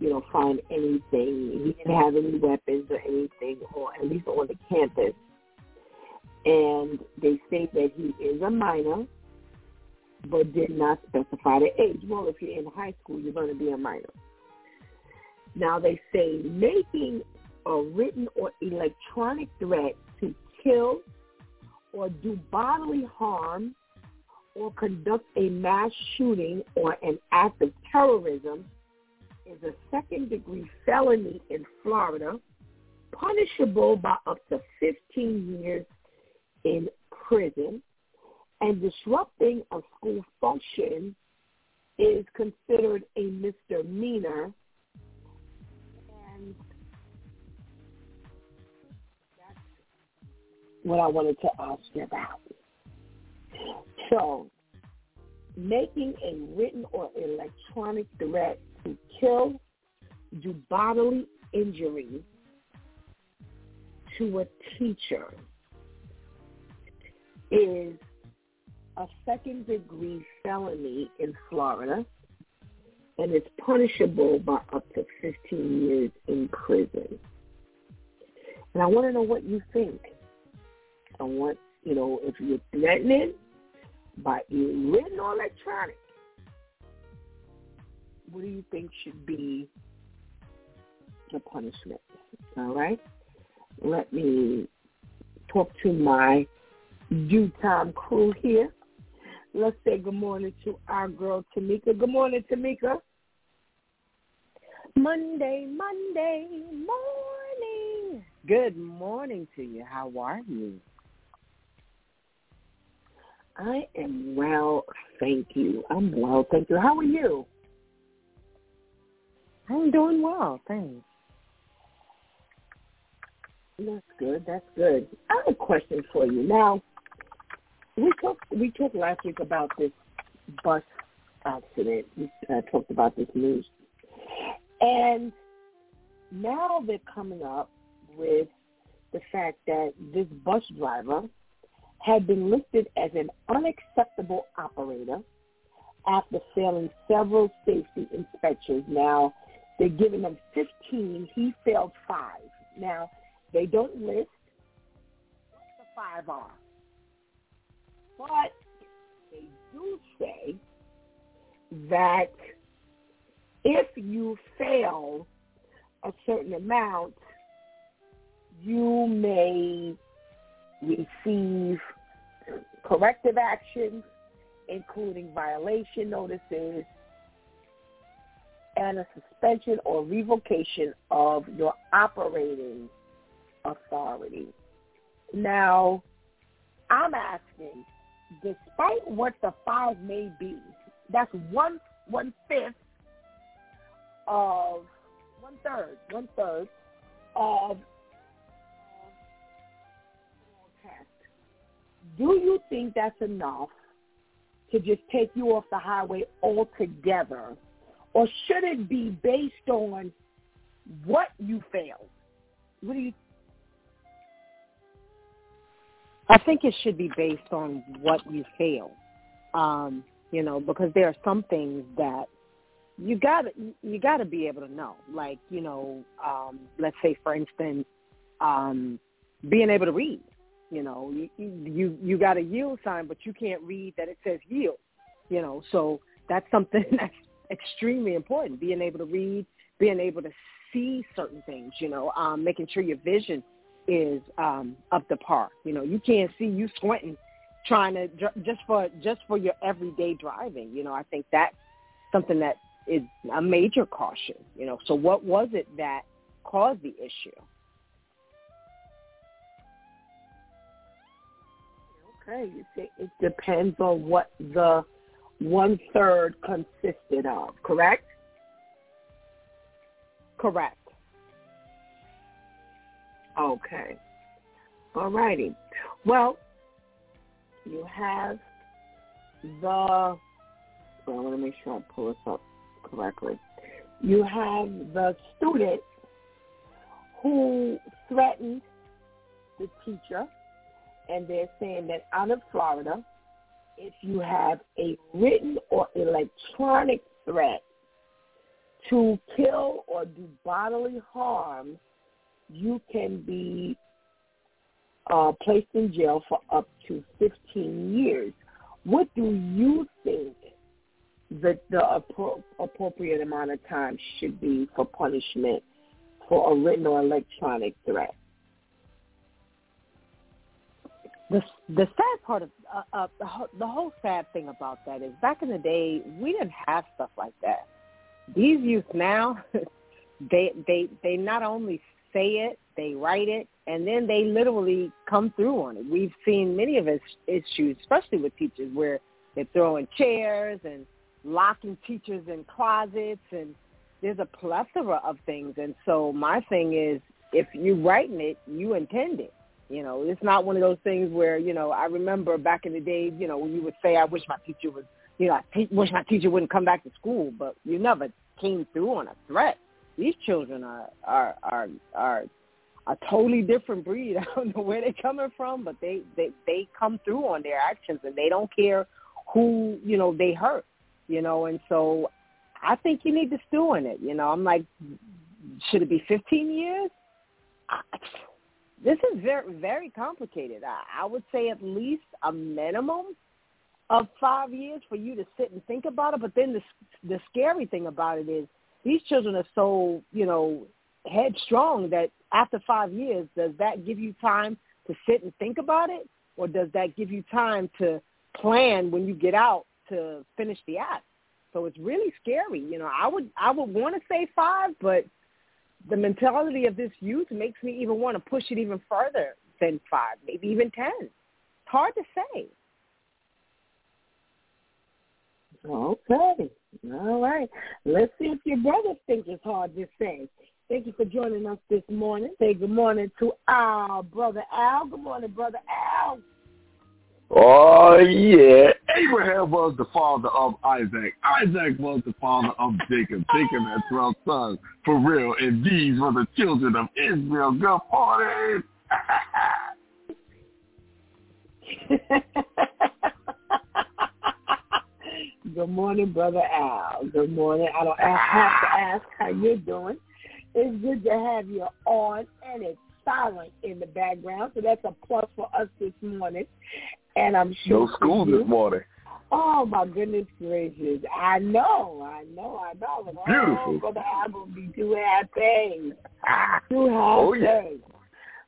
you know, find anything. He didn't have any weapons or anything, or at least on the campus and they say that he is a minor, but did not specify the age. Well, if you're in high school, you're going to be a minor. Now they say making a written or electronic threat to kill or do bodily harm or conduct a mass shooting or an act of terrorism is a second degree felony in Florida, punishable by up to 15 years in prison, and disrupting a school function is considered a misdemeanor. What I wanted to ask you about. So, making a written or electronic threat to kill, do bodily injury to a teacher is a second degree felony in Florida and is punishable by up to 15 years in prison. And I want to know what you think. I want you know, if you're threatening by either written or electronic, what do you think should be the punishment? All right? Let me talk to my DEW Time crew here. Let's say good morning to our girl Tamika. Good morning, Tamika. Monday, Monday morning. Good morning to you. How are you? I am well, thank you. I'm well, thank you. How are you? I'm doing well, thanks. That's good. That's good. I have a question for you. Now, we talked we talked last week about this bus accident. We uh, talked about this news, and now they're coming up with the fact that this bus driver had been listed as an unacceptable operator after failing several safety inspections. Now, they're giving him 15. He failed five. Now, they don't list what the five are. But they do say that if you fail a certain amount, you may receive corrective actions, including violation notices and a suspension or revocation of your operating authority. Now, I'm asking, despite what the five may be, that's one one fifth of one third, one third of do you think that's enough to just take you off the highway altogether? Or should it be based on what you failed? What do you I think it should be based on what you fail. Um, you know, because there are some things that you got you got to be able to know. Like, you know, um, let's say for instance, um, being able to read. You know, you you you got a yield sign, but you can't read that it says yield. You know, so that's something that's extremely important. Being able to read, being able to see certain things. You know, um, making sure your vision is um, up to par. You know, you can't see you squinting, trying to just for just for your everyday driving. You know, I think that's something that is a major caution. You know, so what was it that caused the issue? Okay, you say it depends on what the one third consisted of, correct? Correct. Okay. All righty. Well, you have the, I want to make sure I pull this up correctly. You have the student who threatened the teacher and they're saying that out of Florida, if you have a written or electronic threat to kill or do bodily harm, you can be uh, placed in jail for up to 15 years. What do you think that the appro- appropriate amount of time should be for punishment for a written or electronic threat? The the sad part of uh, uh, the, whole, the whole sad thing about that is back in the day we didn't have stuff like that. These youth now, they they they not only say it, they write it, and then they literally come through on it. We've seen many of his issues, especially with teachers, where they're throwing chairs and locking teachers in closets, and there's a plethora of things. And so my thing is, if you're writing it, you intend it you know, it's not one of those things where, you know, I remember back in the day, you know, when you would say, I wish my teacher was, you know, I te- wish my teacher wouldn't come back to school, but you never came through on a threat. These children are, are, are, are a totally different breed. I don't know where they're coming from, but they, they, they come through on their actions and they don't care who, you know, they hurt, you know, and so I think you need to stew in it. You know, I'm like, should it be 15 years? This is very very complicated. I, I would say at least a minimum of five years for you to sit and think about it. But then the the scary thing about it is these children are so you know headstrong that after five years, does that give you time to sit and think about it, or does that give you time to plan when you get out to finish the act? So it's really scary. You know, I would I would want to say five, but the mentality of this youth makes me even want to push it even further than five, maybe even ten. It's hard to say. Okay. All right. Let's see if your brothers think it's hard to say. Thank you for joining us this morning. Say good morning to our brother Al. Good morning, brother Al. Oh yeah, Abraham was the father of Isaac. Isaac was the father of Jacob. Jacob had twelve sons for real, and these were the children of Israel. Good morning. Good morning, brother Al. Good morning. I don't have to ask how you're doing. It's good to have you on, and it's silent in the background, so that's a plus for us this morning. And I'm sure no school this morning. Oh my goodness gracious! I know, I know, I know. Like, oh, Beautiful. Oh, brother Al be too happy. Too happy. Oh yeah.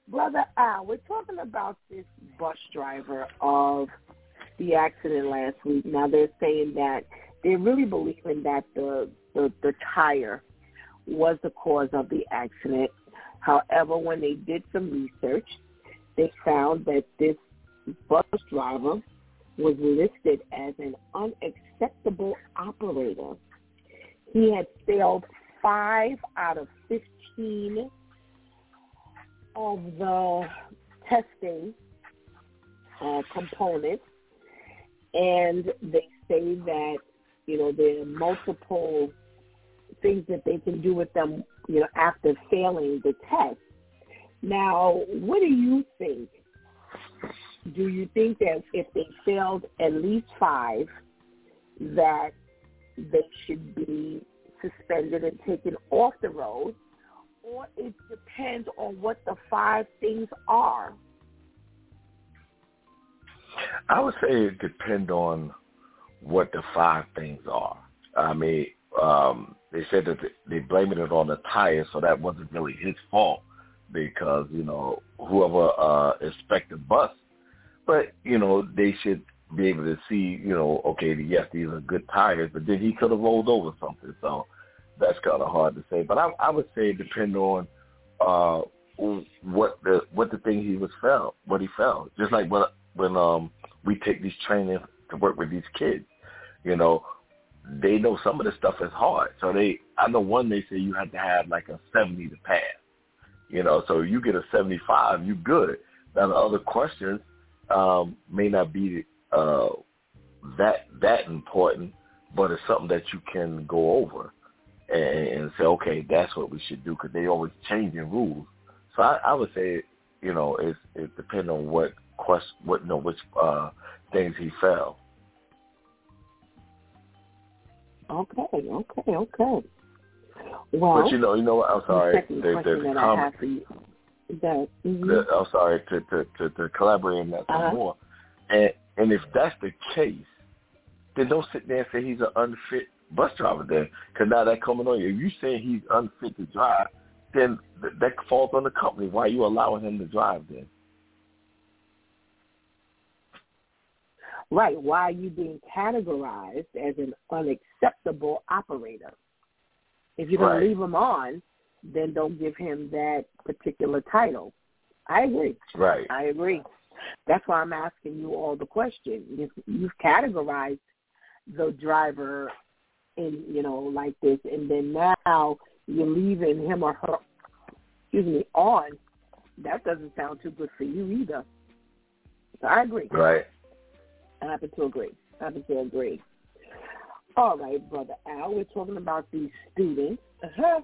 Brother Al, we're talking about this bus driver of the accident last week. Now they're saying that they're really believing that the the, the tire was the cause of the accident. However, when they did some research, they found that this bus driver was listed as an unacceptable operator. He had failed five out of 15 of the testing uh, components, and they say that, you know, there are multiple things that they can do with them, you know, after failing the test. Now, what do you think? Do you think that if they failed at least five, that they should be suspended and taken off the road? Or it depends on what the five things are? I would say it depends on what the five things are. I mean, um, they said that they blaming it on the tire, so that wasn't really his fault because you know whoever uh, inspected the bus, but you know they should be able to see, you know, okay, yes, these are good tires, but then he could have rolled over something, so that's kind of hard to say. But I, I would say it depend on uh, what the what the thing he was felt, what he felt. Just like when when um we take these training to work with these kids, you know, they know some of the stuff is hard. So they, I know one they say you have to have like a 70 to pass. You know, so you get a 75, you good. Now the other questions um, may not be uh, that that important, but it's something that you can go over and, and say, okay, that's what we should do because they always changing rules. So I, I would say, you know, it's, it depends on what quest, what you know, which uh, things he fell. Okay, okay, okay. Well, but you know, you know what? I'm sorry. The second the, question that comment, I have for you. That, mm-hmm. the, I'm sorry to to to, to collaborate on that some Uh-huh. more. And and if that's the case, then don't sit there and say he's an unfit bus driver. Then, because now that coming on you. If you saying he's unfit to drive, then th- that falls on the company. Why are you allowing him to drive then? Right. Why are you being categorized as an unacceptable operator? If you're going Right. to leave him on, then don't give him that particular title. I agree. Right. I agree. That's why I'm asking you all the questions. If you've categorized the driver in, you know, like this, and then now you're leaving him or her, excuse me, on. That doesn't sound too good for you either. So I agree. Right. I happen to agree. I happen to agree. All right, brother Al, we're talking about these students. Uh-huh.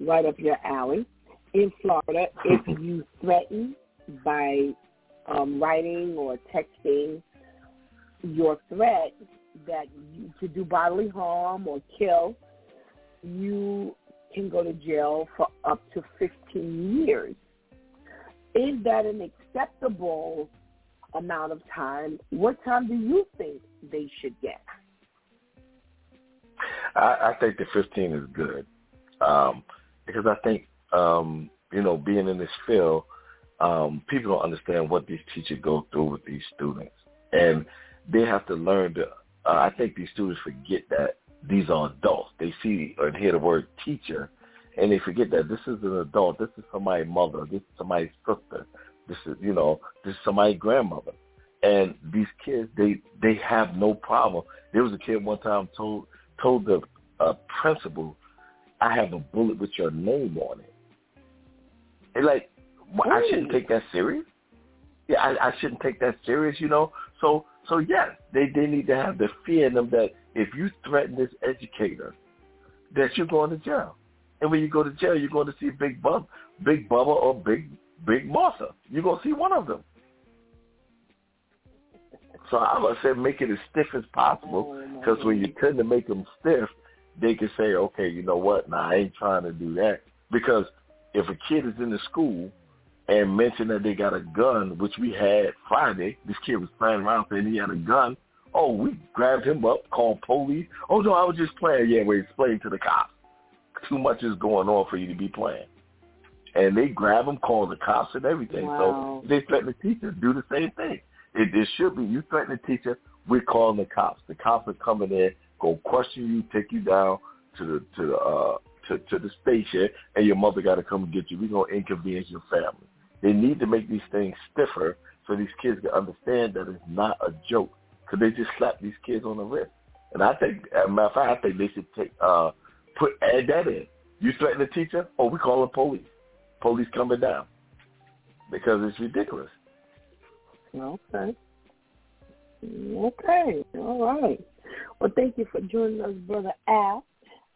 Right up your alley. In Florida, if you threaten by um, writing or texting your threat that you, to do bodily harm or kill, you can go to jail for up to 15 years. is that an acceptable amount of time? What time do you think they should get? I, I think the 15 is good um, because I think um, you know being in this field, um, people don't understand what these teachers go through with these students, and they have to learn to. Uh, I think these students forget that these are adults. They see or hear the word teacher, and they forget that this is an adult. This is somebody's mother. This is somebody's sister. This is you know this is somebody's grandmother. And these kids, they they have no problem. There was a kid one time told told the uh, principal, "I have a bullet with your name on it." And like, well, I shouldn't take that serious. Yeah, I, I shouldn't take that serious, you know. So so yes, they they need to have the fear in them that if you threaten this educator, that you're going to jail. And when you go to jail, you're going to see Big Bub, Big Bubba, or Big Big Martha. You're going to see one of them. So I would say make it as stiff as possible oh, because when you tend to make them stiff, they can say, okay, you know what? Nah, I ain't trying to do that. Because if a kid is in the school and mention that they got a gun, which we had Friday, this kid was playing around saying he had a gun. Oh, we grabbed him up, called police. Oh no, I was just playing. Yeah, we explained to the cops. Too much is going on for you to be playing. And they grab him, call the cops and everything. Wow. So they threaten the teacher, do the same thing. It, it should be you threaten the teacher, we're calling the cops. The cops are coming in, go question you, take you down to the to the uh to, to the station and your mother gotta come and get you. We're gonna inconvenience your family. They need to make these things stiffer so these kids can understand that it's not a joke. Because they just slap these kids on the wrist. And I think, as a matter of fact, I think they should take uh put add that in. You threaten the teacher? Oh, we call the police. Police coming down because it's ridiculous. Okay. Okay. All right. Well, thank you for joining us, Brother Al.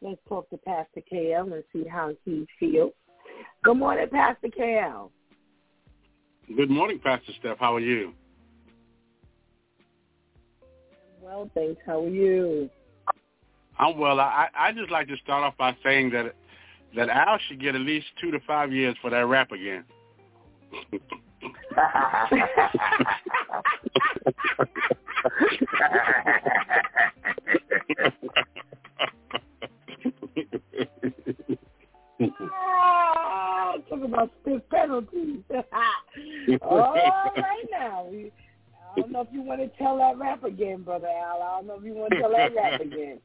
Let's talk to Pastor KL and see how he feels. Good morning, Pastor KL. Good morning, Pastor Steph. How are you? Well, thanks. How are you? I'm well. I I just like to start off by saying that that Al should get at least two to five years for that rap again. oh, talk about stiff penalties. All right now. I don't know if you want to tell that rap again, Brother Al. I don't know if you want to tell that rap again.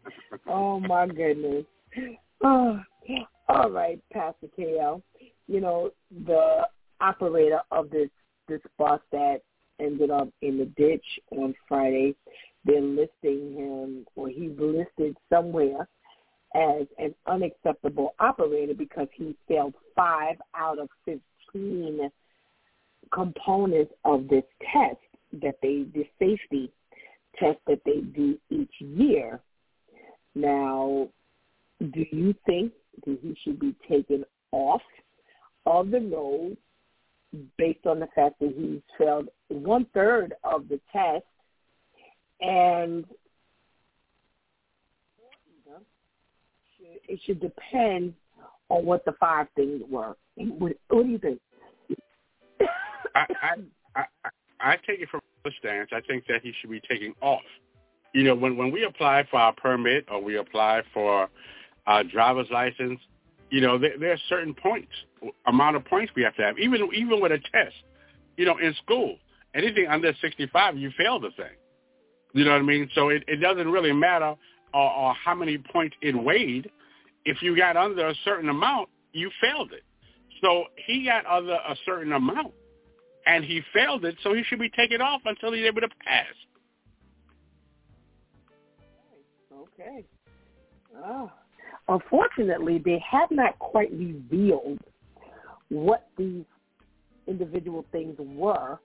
Oh, my goodness. Oh, all right, Pastor KL. You know, the operator of this this bus that ended up in the ditch on Friday, they're listing him, or he's listed somewhere as an unacceptable operator because he failed five out of 15 components of this test that they, the safety test that they do each year. Now, do you think that he should be taken off of the road based on the fact that he's failed one third of the test and it should depend on what the five things were. What, what do you think? I, I, I, I take it from the stance. I think that he should be taken off. You know, when when we apply for our permit or we apply for our driver's license, you know, there, there are certain points, amount of points we have to have, even even with a test. You know, in school, anything under 65, you fail the thing. You know what I mean? So it, it doesn't really matter or, or how many points it weighed. If you got under a certain amount, you failed it. So he got under a certain amount, and he failed it, so he should be taken off until he's able to pass. Okay. Oh. Unfortunately, they have not quite revealed what these individual things were.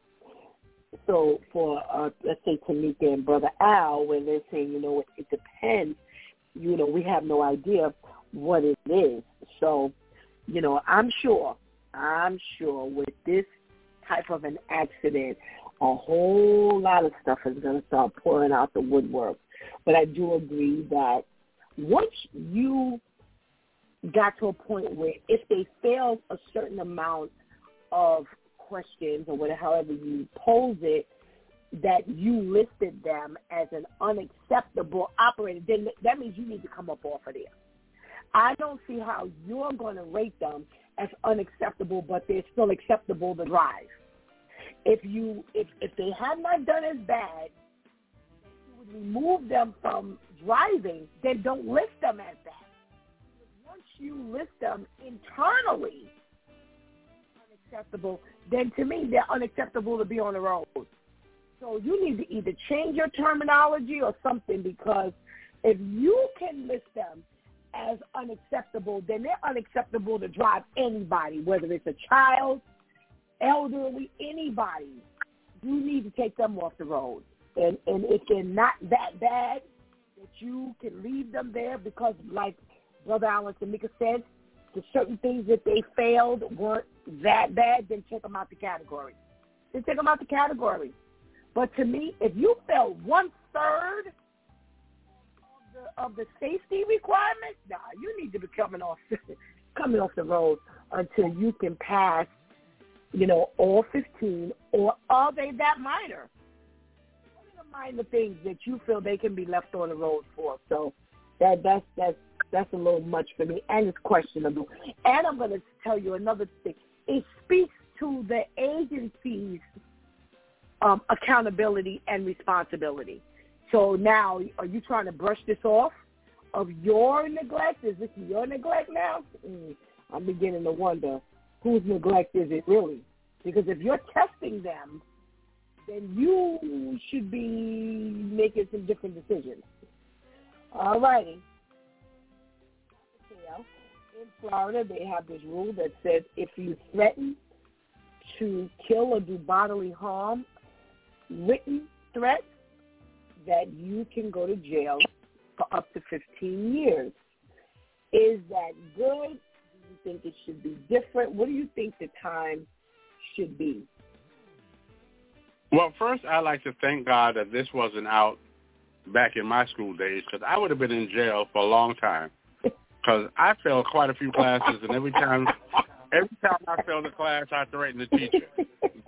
So for, uh, let's say, Tamika and Brother Al, when they're saying, you know, it, it depends, you know, we have no idea what it is. So, you know, I'm sure, I'm sure with this type of an accident, a whole lot of stuff is going to start pouring out the woodwork. But I do agree that once you got to a point where if they failed a certain amount of questions or whatever, however you pose it, that you listed them as an unacceptable operator, then that means you need to come up off of there. I don't see how you're going to rate them as unacceptable, but they're still acceptable to drive. If you if if they have not done as bad, you would remove them from driving, then don't list them as that. Once you list them internally unacceptable, then to me they're unacceptable to be on the road. So you need to either change your terminology or something because if you can list them as unacceptable, then they're unacceptable to drive anybody, whether it's a child, elderly, anybody. You need to take them off the road. And and if they're not that bad, that you can leave them there because, like Brother Alan Tamika said, the certain things that they failed weren't that bad, then take them out the category. Then take them out the category. But to me, if you failed one third of the, of the safety requirements, nah, you need to be coming off coming off the road until you can pass, you know, all 15, or are they that minor? Are the things that you feel they can be left on the road for? So that that's that's that's a little much for me, and it's questionable. And I'm going to tell you another thing. It speaks to the agencies um, accountability and responsibility. So now, are you trying to brush this off of your neglect? Is this your neglect now? Mm, I'm beginning to wonder whose neglect is it really? Because if you're testing them, then you should be making some different decisions. All righty. In Florida, they have this rule that says if you threaten to kill or do bodily harm written threats that you can go to jail for up to 15 years. Is that good? Do you think it should be different? What do you think the time should be? Well, first, I'd like to thank God that this wasn't out back in my school days because I would have been in jail for a long time because I failed quite a few classes, and every time, every time I failed a class, I threatened the teacher.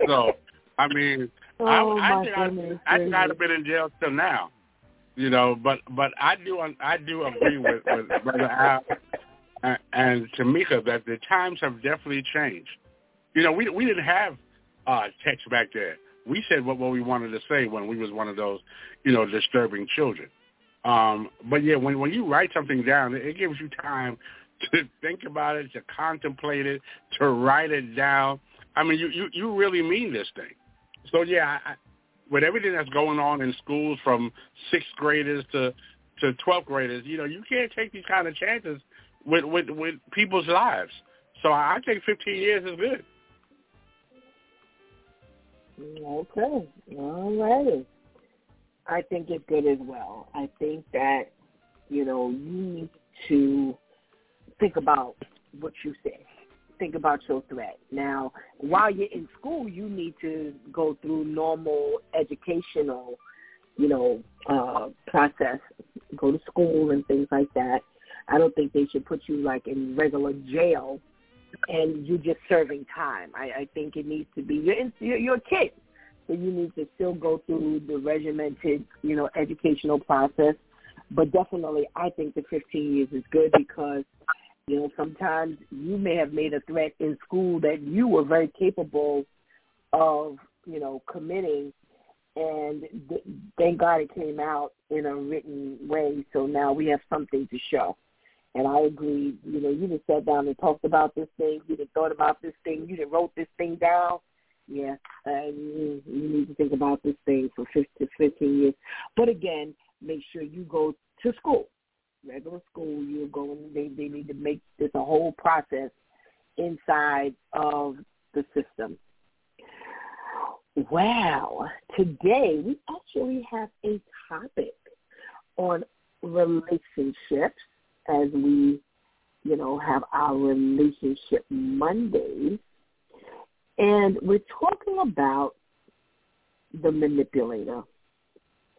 So I mean, oh, I, I think I, I think I'd have been in jail till now, you know. But but I do I do agree with, with Brother Al and, and Tamika that the times have definitely changed. You know, we we didn't have uh, text back then. We said what what we wanted to say when we was one of those, you know, disturbing children. Um, but yeah, when when you write something down, it gives you time to think about it, to contemplate it, to write it down. I mean, you you, you really mean this thing. So yeah, I, with everything that's going on in schools from sixth graders to to twelfth graders, you know, you can't take these kind of chances with with with people's lives. So I think 15 years is good. Okay, all righty. I think it's good as well. I think that you know you need to think about what you say think about your threat. Now, while you're in school, you need to go through normal educational, you know, uh, process. Go to school and things like that. I don't think they should put you like in regular jail and you're just serving time. I, I think it needs to be you're, in, you're a kid, so you need to still go through the regimented, you know, educational process. But definitely, I think the 15 years is good because you know, sometimes you may have made a threat in school that you were very capable of, you know, committing, and th- thank God it came out in a written way. So now we have something to show. And I agree. You know, you just sat down and talked about this thing. You just thought about this thing. You just wrote this thing down. Yeah, uh, you, you need to think about this thing for 15, 15 years. But again, make sure you go to school regular school, you're going. They they need to make this a whole process inside of the system. Well, today we actually have a topic on relationships as we, you know, have our relationship Mondays. And we're talking about the manipulator.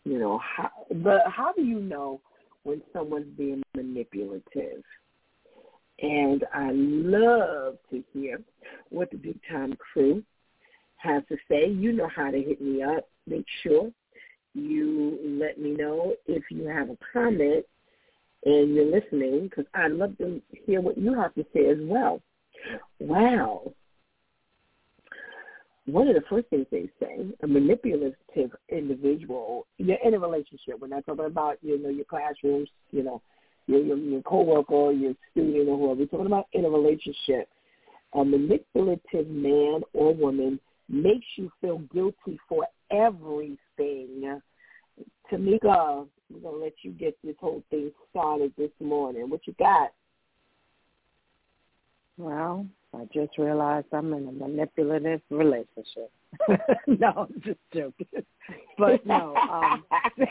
You know, how, the, how do you know when someone's being manipulative. And I love to hear what the Big Time crew has to say. You know how to hit me up. Make sure you let me know if you have a comment and you're listening because I'd love to hear what you have to say as well. Wow. One of the first things they say, a manipulative individual, you're in a relationship. We're not talking about, you know, your classrooms, you know, your, your, your coworker, your student or whoever. We're talking about in a relationship. A manipulative man or woman makes you feel guilty for everything. Tamika, we're going to let you get this whole thing started this morning. What you got? Well, I just realized I'm in a manipulative relationship. no, I'm just joking. But no, um,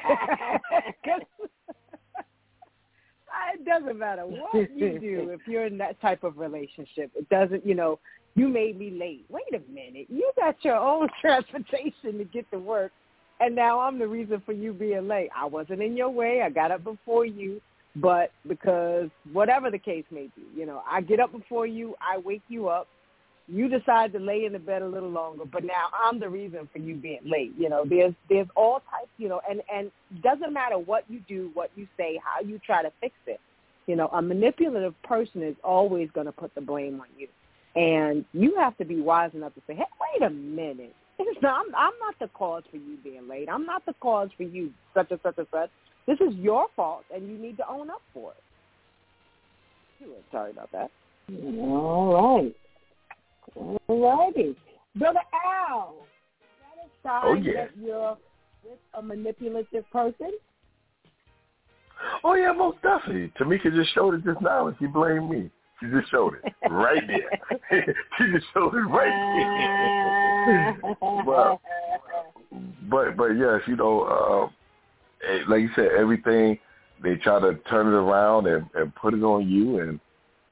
it doesn't matter what you do if you're in that type of relationship. It doesn't, you know, you made me late. Wait a minute. You got your own transportation to get to work, and now I'm the reason for you being late. I wasn't in your way. I got up before you, but because whatever the case may be, you know, I get up before you. I wake you up. You decide to lay in the bed a little longer, but now I'm the reason for you being late. You know, there's there's all types, you know, and and doesn't matter what you do, what you say, how you try to fix it. You know, a manipulative person is always going to put the blame on you. And you have to be wise enough to say, hey, wait a minute. It's not, I'm, I'm not the cause for you being late. I'm not the cause for you such and such and such. This is your fault, and you need to own up for it. Sorry about that. All right. All righty. Brother Al, is that a sign oh, yeah. that you're with a manipulative person? Oh, yeah, most definitely. Tamika just showed it just now, and she blamed me. She just showed it right there. she just showed it right there. but, but, but yes, you know, uh, like you said, everything they try to turn it around and, and put it on you, and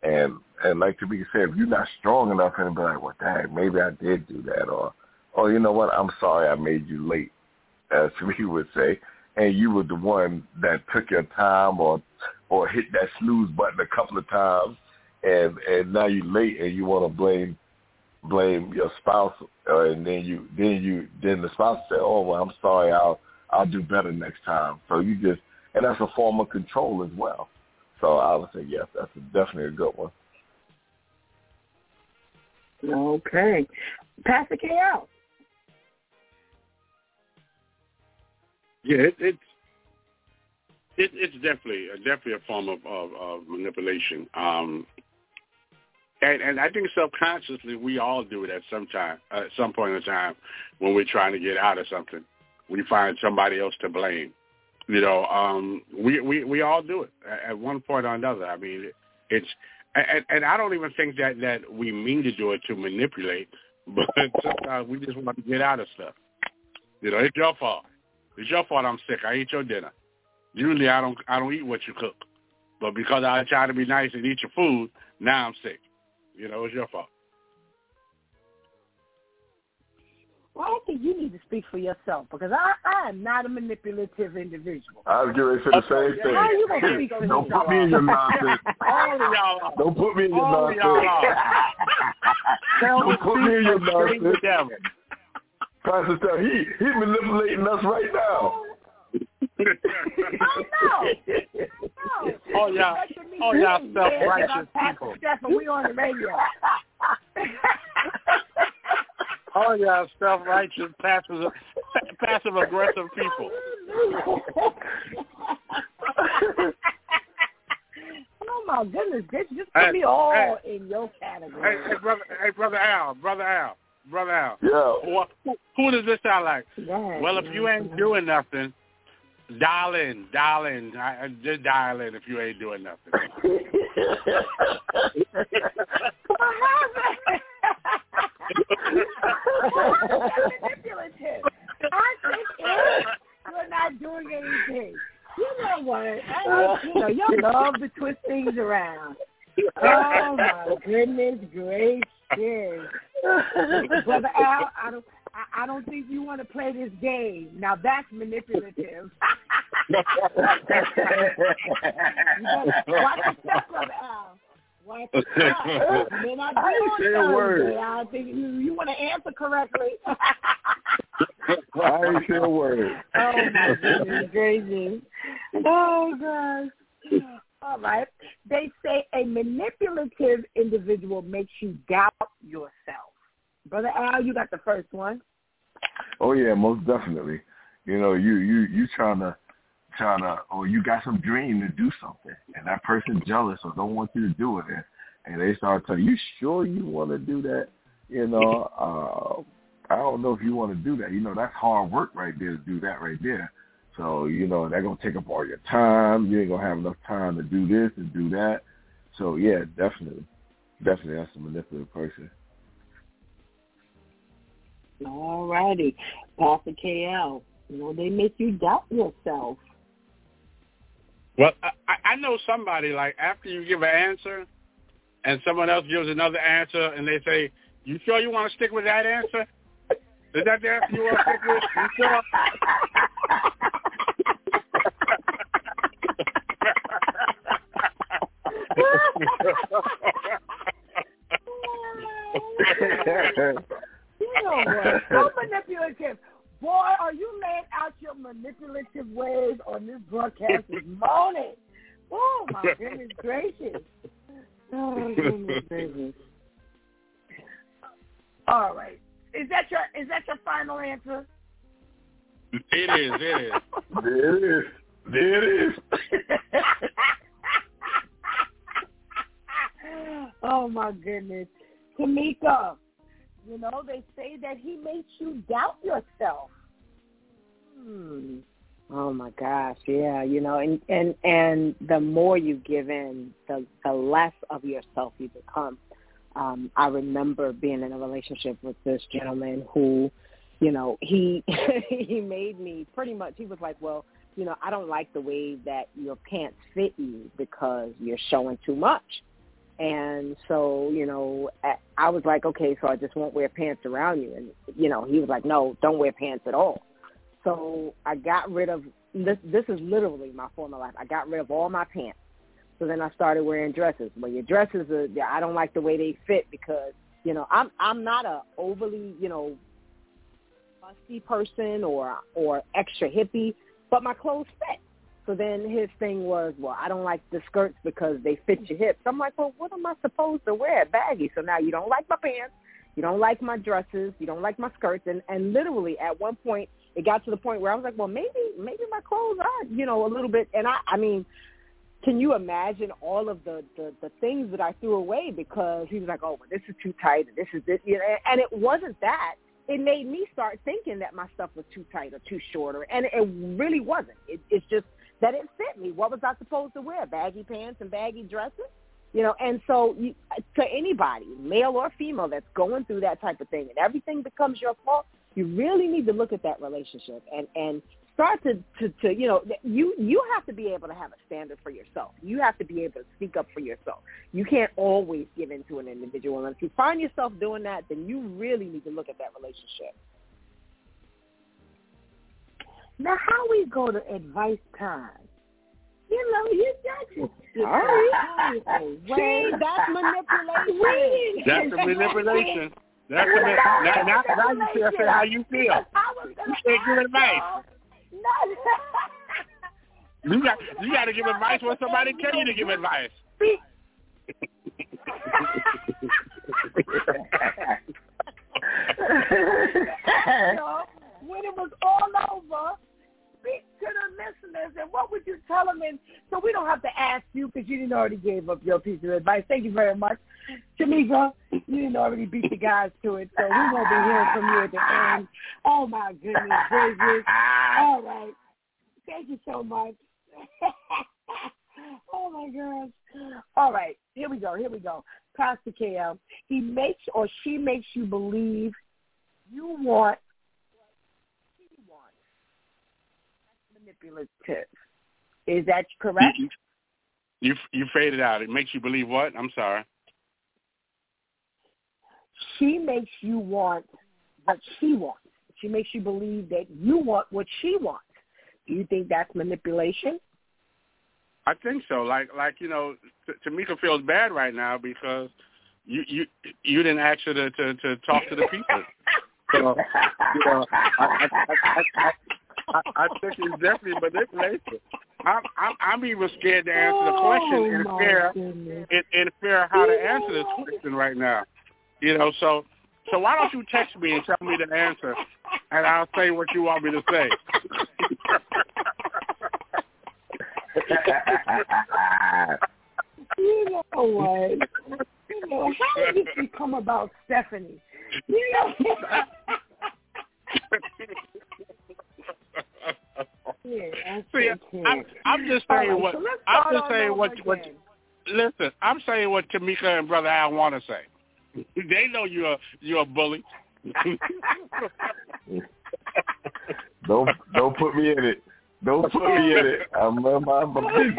and and like Tamika said, if you're not strong enough, and be like, well, dang, maybe I did do that, or, or you know what, I'm sorry, I made you late, as Tamika would say, and you were the one that took your time or or hit that snooze button a couple of times and and now you're late and you want to blame blame your spouse uh, and then you then you then the spouse say oh well i'm sorry i'll i'll do better next time so you just and that's a form of control as well so i would say yes that's a, definitely a good one okay pastor KL. yeah it, it's it, it's definitely definitely a form of, of, of manipulation. Um, and, and I think subconsciously we all do it at some time, at some point in time, when we're trying to get out of something. We find somebody else to blame. You know, um, we we we all do it at one point or another. I mean, it's and, and I don't even think that that we mean to do it to manipulate, but sometimes we just want to get out of stuff. You know, it's your fault. It's your fault. I'm sick. I ate your dinner. Usually, I don't I don't eat what you cook, but because I try to be nice and eat your food, now I'm sick. You know, it's your fault. Well, I think you need to speak for yourself because I, I am not a manipulative individual. I was getting ready to say the same thing. How you gonna speak for Don't put me in your nonsense. All of y'all are. Don't put me in your All nonsense. Don't put me in your nonsense. Pastor Steph, he he manipulating us right now. Oh no! no. Oh yeah, oh yeah, self-righteous people. Stephen, we on the radio. Oh yeah, self-righteous, passive, passive-aggressive people. oh my goodness, this just put Hey, me all hey. in your category. Hey, hey, brother, hey, brother Al, brother Al, brother Al. Yeah. Who, who, who does this sound like? Yes, Well, if you ain't yes. doing nothing, dial in, dial in, I, I- just dial in if you ain't doing nothing. What happened? manipulative. I think if you're not doing anything. You know what? I, you know, y'all love to twist things around. Oh my goodness gracious. Brother Al, I don't I, I don't think you want to play this game. Now that's manipulative. watch Brother Al. Watch I, I ain't say a word. I think you, you want to answer correctly. I ain't say a word. Oh my goodness gracious. Oh gosh. All right. They say a manipulative individual makes you doubt yourself. Brother Al, you got the first one. Oh yeah, most definitely. You know, you you you trying to trying to or you got some dream to do something and that person jealous or don't want you to do it and, and they start telling you sure you want to do that? You know uh i don't know if you want to do that. You know that's hard work right there to do that right there. So you know they're going to take up all your time. You ain't going to have enough time to do this and do that. So yeah definitely. Definitely that's a manipulative person all righty pastor kl you know they make you doubt yourself well, I, I know somebody like after you give an answer, and someone else gives another answer, and they say, "You sure you want to stick with that answer? Is that the answer you want to stick with? You sure?" you know what? So manipulative. Boy, are you laying out your manipulative ways on this broadcast this morning. Oh, my goodness gracious. Oh, goodness gracious. All right. Is that your is that your final answer? It is, it is. It is. It is. oh my goodness. Tamika, you know, they say that he makes you doubt yourself. Hmm. Oh my gosh, yeah, you know, and and and the more you give in, the the less of yourself you become. Um, I remember being in a relationship with this gentleman who, you know, he he made me pretty much. He was like, well, you know, I don't like the way that your pants fit you because you're showing too much. And so, you know, I was like, okay, so I just won't wear pants around you. And, you know, he was like, no, don't wear pants at all. So I got rid of this. This is literally my former life. I got rid of all my pants. So then I started wearing dresses. Well, your dresses are. I don't like the way they fit because you know I'm I'm not a overly you know busty person or or extra hippie, but my clothes fit. So then his thing was, well, I don't like the skirts because they fit your hips. I'm like, well, what am I supposed to wear? Baggy. So now you don't like my pants, you don't like my dresses, you don't like my skirts, and and literally at one point it got to the point where I was like, well, maybe maybe my clothes are, you know, a little bit. And I, I mean, can you imagine all of the the, the things that I threw away because he was like, oh, well, this is too tight, and this is this, you know, and it wasn't that. It made me start thinking that my stuff was too tight or too short, or, and it really wasn't. It, it's just that it fit me. What was I supposed to wear? Baggy pants and baggy dresses? You know, and so you, to anybody, male or female, that's going through that type of thing, and everything becomes your fault, you really need to look at that relationship and and start to, to to you know you you have to be able to have a standard for yourself. You have to be able to speak up for yourself. You can't always give in to an individual. And if you find yourself doing that, then you really need to look at that relationship. Now, how we go to advice time? You know, you got to. All right. See, that's manipulation. That's manipulation. That's what it, now, now, now you feel say how you feel. You say give advice. No. you got you got to give advice when somebody tell you to give advice. You already gave up your piece of advice. Thank you very much. Tamika, you didn't already beat the guys to it, so we won't be hearing from you at the end. Oh my goodness gracious. All right. Thank you so much. oh my gosh. All right. Here we go. Here we go. Pastor KL. He makes or she makes you believe you want manipulative. Is that correct? Mm-hmm. You you faded out. It makes you believe what? I'm sorry. She makes you want what she wants. She makes you believe that you want what she wants. Do you think that's manipulation? I think so. Like like you know, T- Tamika feels bad right now because you you you didn't ask her to to, to talk to the people. So you know, I, I, I, I, I, it's definitely manipulation. I'm I'm I'm even scared to answer the question and Oh, fear and fear how to answer this question right now. You know, so so why don't you text me and tell me the answer, and I'll say what you want me to say. You know what? You know, how did this become about Stephanie? You know. yeah, See. I'm, I'm just saying what so I'm just saying over what what. Listen, I'm saying what Tamika and Brother Al want to say. They know you're you're a bully. don't don't put me in it. Don't put me in it. I'm I'm, I'm a busy.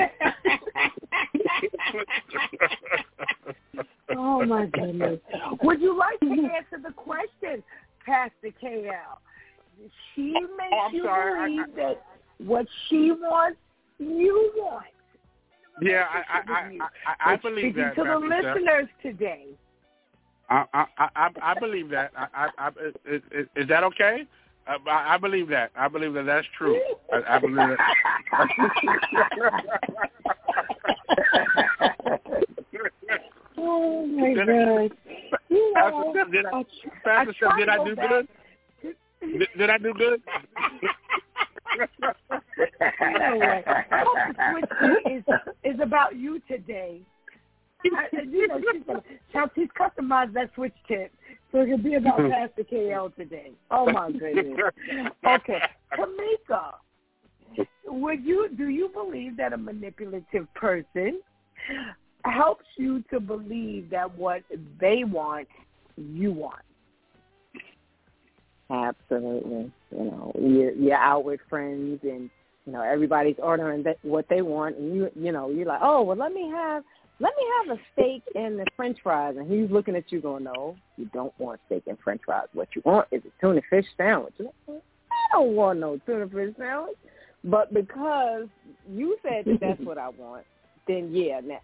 oh my goodness. Would you like to answer the question, Pastor KL? She makes Oh, I'm you sorry. I- believe that what she wants, you want. yeah, I I I, I, I believe speaking that. to the Pastor listeners today. I I I, I believe that. I, I, I is, is, that okay? I, I I believe that. I believe that that's true. I, I believe that. Oh my God. You Pastor know, Steph, did I, I, Pastor did I do good? Did, did I do good? You know what? Is is about you today. I, you know, she's gonna, how she's customized that switch tip so it can be about Pastor KL today. Oh my goodness. Okay, Tamika, would you do you believe that a manipulative person helps you to believe that what they want, you want? Absolutely. You know, you're you're out with friends and you know everybody's ordering that, what they want, and you you know you're like, oh well, let me have let me have a steak and the French fries, and he's looking at you going, no, you don't want steak and French fries. What you want is a tuna fish sandwich. I don't want no tuna fish sandwich, but because you said that that's what I want, then yeah. Now,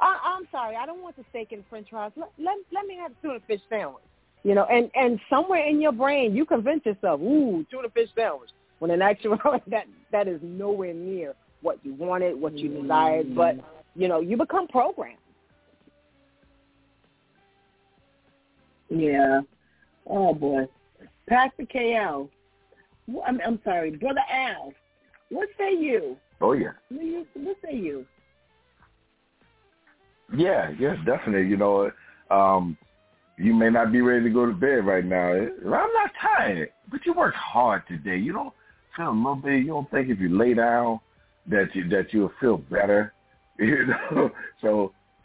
I, I'm sorry, I don't want the steak and French fries. Let, let let me have a tuna fish sandwich. You know, and and somewhere in your brain you convince yourself, ooh, tuna fish sandwich. When in actuality that that is nowhere near what you wanted, what you desired, but you know, you become programmed. Yeah. Oh boy. Pastor KL. I'm, I'm sorry, Brother Al. What say you? Oh yeah. What you- What say you? Yeah, yeah, definitely. You know, um, you may not be ready to go to bed right now. I'm not tired, but you worked hard today. You don't feel a little bit. You don't think if you lay down that you that you'll feel better. You know, so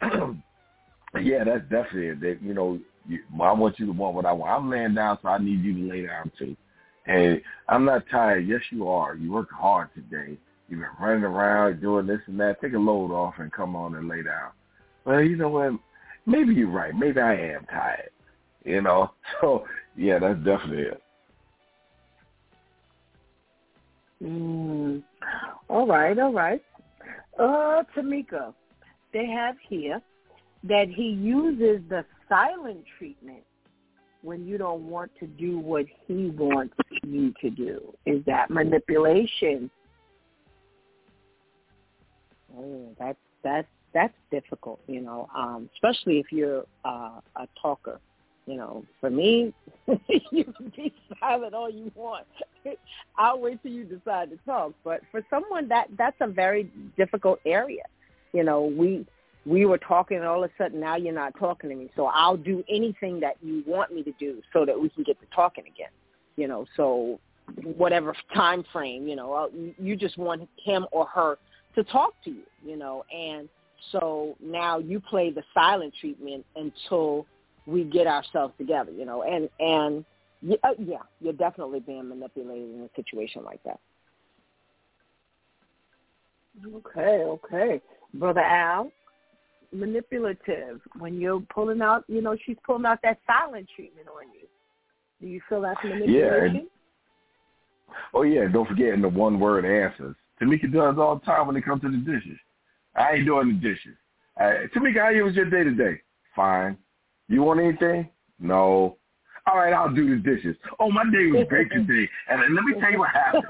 yeah, that's definitely it. That you know, you, I want you to want what I want. I'm laying down, so I need you to lay down too. And I'm not tired. Yes, you are. You worked hard today. You've been running around doing this and that. Take a load off and come on and lay down. Well, you know what? Maybe you're right. Maybe I am tired. You know? So, yeah, that's definitely it. Mm. All right, all right. Uh, Tamika, they have here that he uses the silent treatment when you don't want to do what he wants you to do. Is that manipulation? Oh, that's that's that's difficult, you know, um, especially if you're uh, a talker. You know, for me, you can be silent all you want. I'll wait till you decide to talk. But for someone that that's a very difficult area. You know, we we were talking and all of a sudden now you're not talking to me. So I'll do anything that you want me to do so that we can get to talking again. You know, so whatever time frame, you know, uh, you- you just want him or her to talk to you, you know, and so now you play the silent treatment until we get ourselves together, you know, and and yeah, uh, yeah, you're definitely being manipulated in a situation like that. Okay, okay. Brother Al, manipulative. When you're pulling out, you know, she's pulling out that silent treatment on you. Do you feel that's manipulation? and- Oh, yeah, don't forget in the one-word answers. Tamika does all the time when it comes to the dishes. I ain't doing the dishes. Uh, Tamika, how it was your day today? Fine. You want anything? No. All right, I'll do the dishes. Oh, my day was great today. And let me tell you what happened.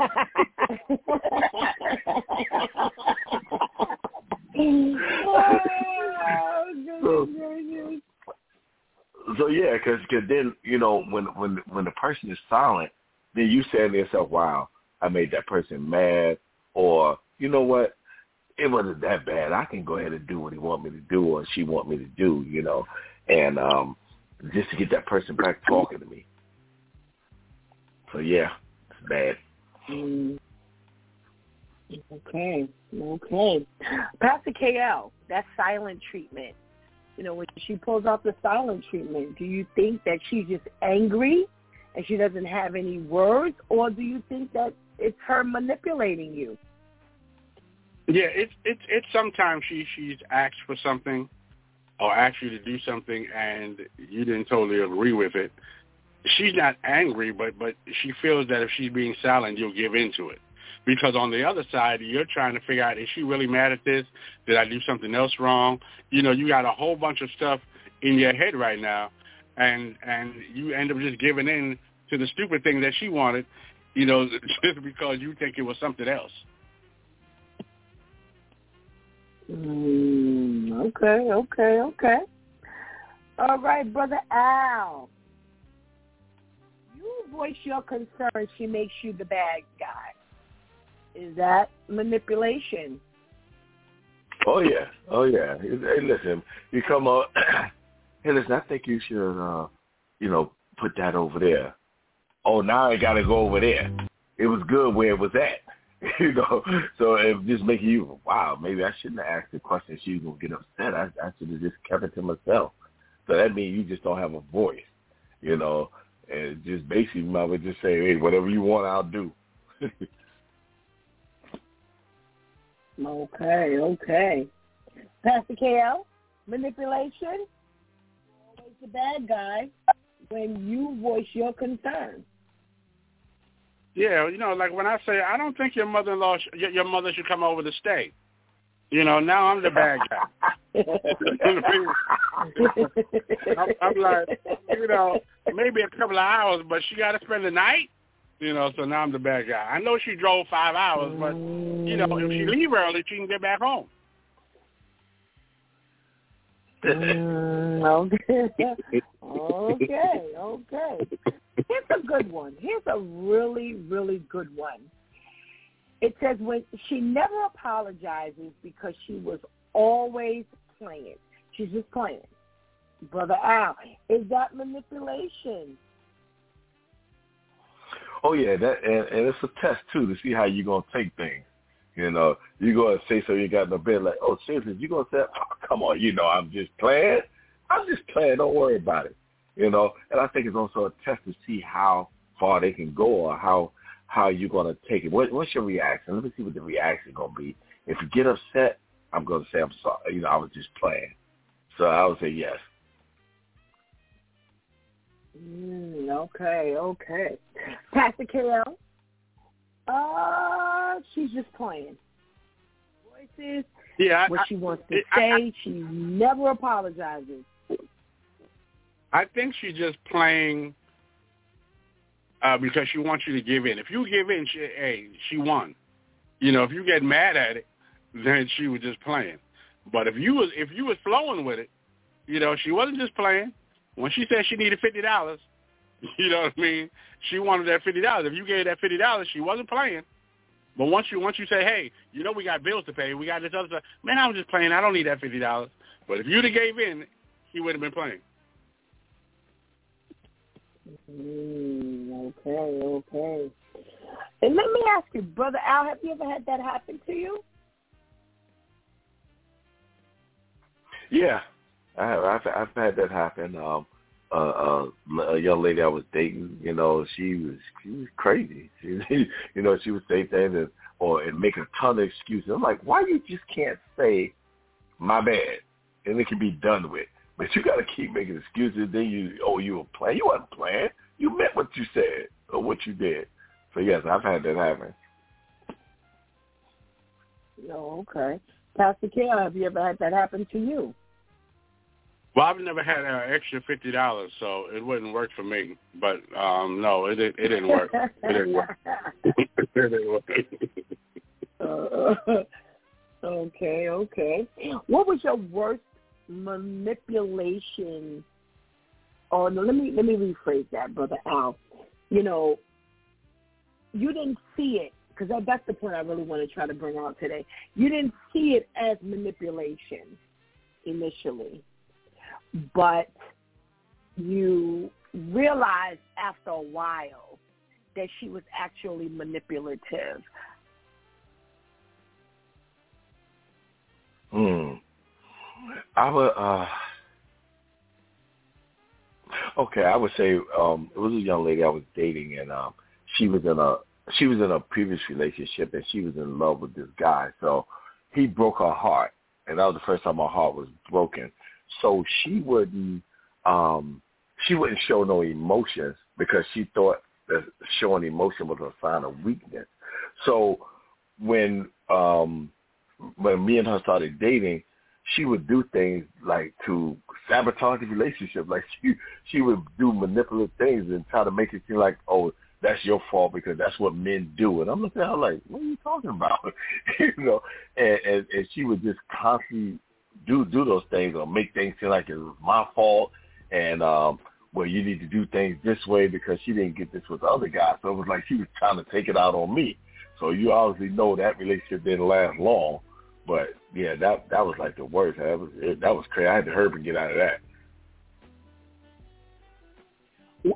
so, so yeah, because cause then you know when when when the person is silent, then you say to yourself, "Wow, I made that person mad," or you know what, it wasn't that bad. I can go ahead and do what he want me to do or she want me to do, you know, and um just to get that person back talking to me. So yeah, it's bad. Mm. Okay, okay. Pastor KL, that silent treatment. You know, when she pulls out the silent treatment, do you think that she's just angry and she doesn't have any words, or do you think that it's her manipulating you? Yeah, it's it's it's sometimes she she's asked for something or asked you to do something and you didn't totally agree with it. She's not angry, but but she feels that if she's being silent, you'll give into it. Because on the other side, you're trying to figure out is she really mad at this? Did I do something else wrong? You know, you got a whole bunch of stuff in your head right now, and and you end up just giving in to the stupid thing that she wanted, you know, just because you think it was something else. Mm, okay, okay, okay. All right, brother Al. You voice your concern. She makes you the bad guy. Is that manipulation? Oh yeah, oh yeah. Hey, listen, you come up. hey, listen. I think you should, uh, you know, put that over there. Oh, now I got to go over there. It was good where it was at. you know, so it just making you, wow, maybe I shouldn't have asked the question. She was gonna get upset. I, I should have just kept it to myself. So that means you just don't have a voice, you know, and just basically, I would just say, hey, whatever you want, I'll do. okay, okay. Pastor KL, manipulation, always the bad guy when you voice your concerns. Yeah, you know, like when I say I don't think your mother-in-law, sh- your, your mother should come over to stay. You know, now I'm the bad guy. I'm, I'm like, you know, maybe a couple of hours, but she got to spend the night. You know, so now I'm the bad guy. I know she drove five hours, but you know, if she leave early, she can get back home. mm, okay. okay, okay. Here's a good one. Here's a really, really good one. It says when she never apologizes because she was always playing. She's just playing. Brother Al, is that manipulation? Oh yeah, that and, and it's a test too to see how you're gonna take things. You know, you go and say so you got in the bed like, oh seriously, you gonna say, oh, come on, you know, I'm just playing. I'm just playing. Don't worry about it you know. And I think it's also a test to see how far they can go or how how you're going to take it. What, what's your reaction? Let me see what the reaction is going to be. If you get upset, I'm going to say I'm sorry. You know, I was just playing. So I would say yes. Mm, okay, okay. Pastor KL? Uh, she's just playing. Voices, yeah, what she wants to I, say. I, she never apologizes. I think she's just playing uh, because she wants you to give in. If you give in, she, hey, she won. You know, if you get mad at it, then she was just playing. But if you was if you was flowing with it, you know, she wasn't just playing. When she said she needed fifty dollars, you know what I mean? She wanted that fifty dollars. If you gave that fifty dollars, she wasn't playing. But once you once you say, hey, you know we got bills to pay, we got this other stuff. Man, I was just playing. I don't need that fifty dollars. But if you'd have gave in, he would have been playing. Mm, okay, okay. And let me ask you, Brother Al, have you ever had that happen to you? Yeah, I have. I've, I've had that happen. Um, uh, uh, a young lady I was dating, you know, she was she was crazy. She, you know, she would say things and or and make a ton of excuses. I'm like, why you just can't say my bad and it can be done with? But you got to keep making excuses. Then you, oh, you were playing. You wasn't playing. You meant what you said or what you did. So yes, I've had that happen. Oh, okay. Pastor KL, have you ever had that happen to you? Well, I've never had an extra fifty dollars, so it wouldn't work for me. But um no, it it, it didn't work. It didn't work. it didn't work. uh, okay, okay. What was your worst manipulation? Or no, let me let me rephrase that, brother Al. You know, you didn't see it because that, that's the point I really want to try to bring out today. You didn't see it as manipulation initially but you realized after a while that she was actually manipulative. Hmm. I would uh okay, I would say um it was a young lady I was dating and um she was in a she was in a previous relationship and she was in love with this guy. So he broke her heart and that was the first time her heart was broken so she wouldn't um she wouldn't show no emotions because she thought that showing emotion was a sign of weakness. So when um when me and her started dating, she would do things like to sabotage the relationship. Like she she would do manipulative things and try to make it seem like, oh, that's your fault because that's what men do. And I'm looking at her like, what are you talking about? you know, and, and and she would just constantly do do those things or make things seem like it was my fault and um well you need to do things this way because she didn't get this with the other guy. So it was like she was trying to take it out on me. So you obviously know that relationship didn't last long. But yeah, that that was like the worst. That was it, that was crazy. I had to hurry and get out of that.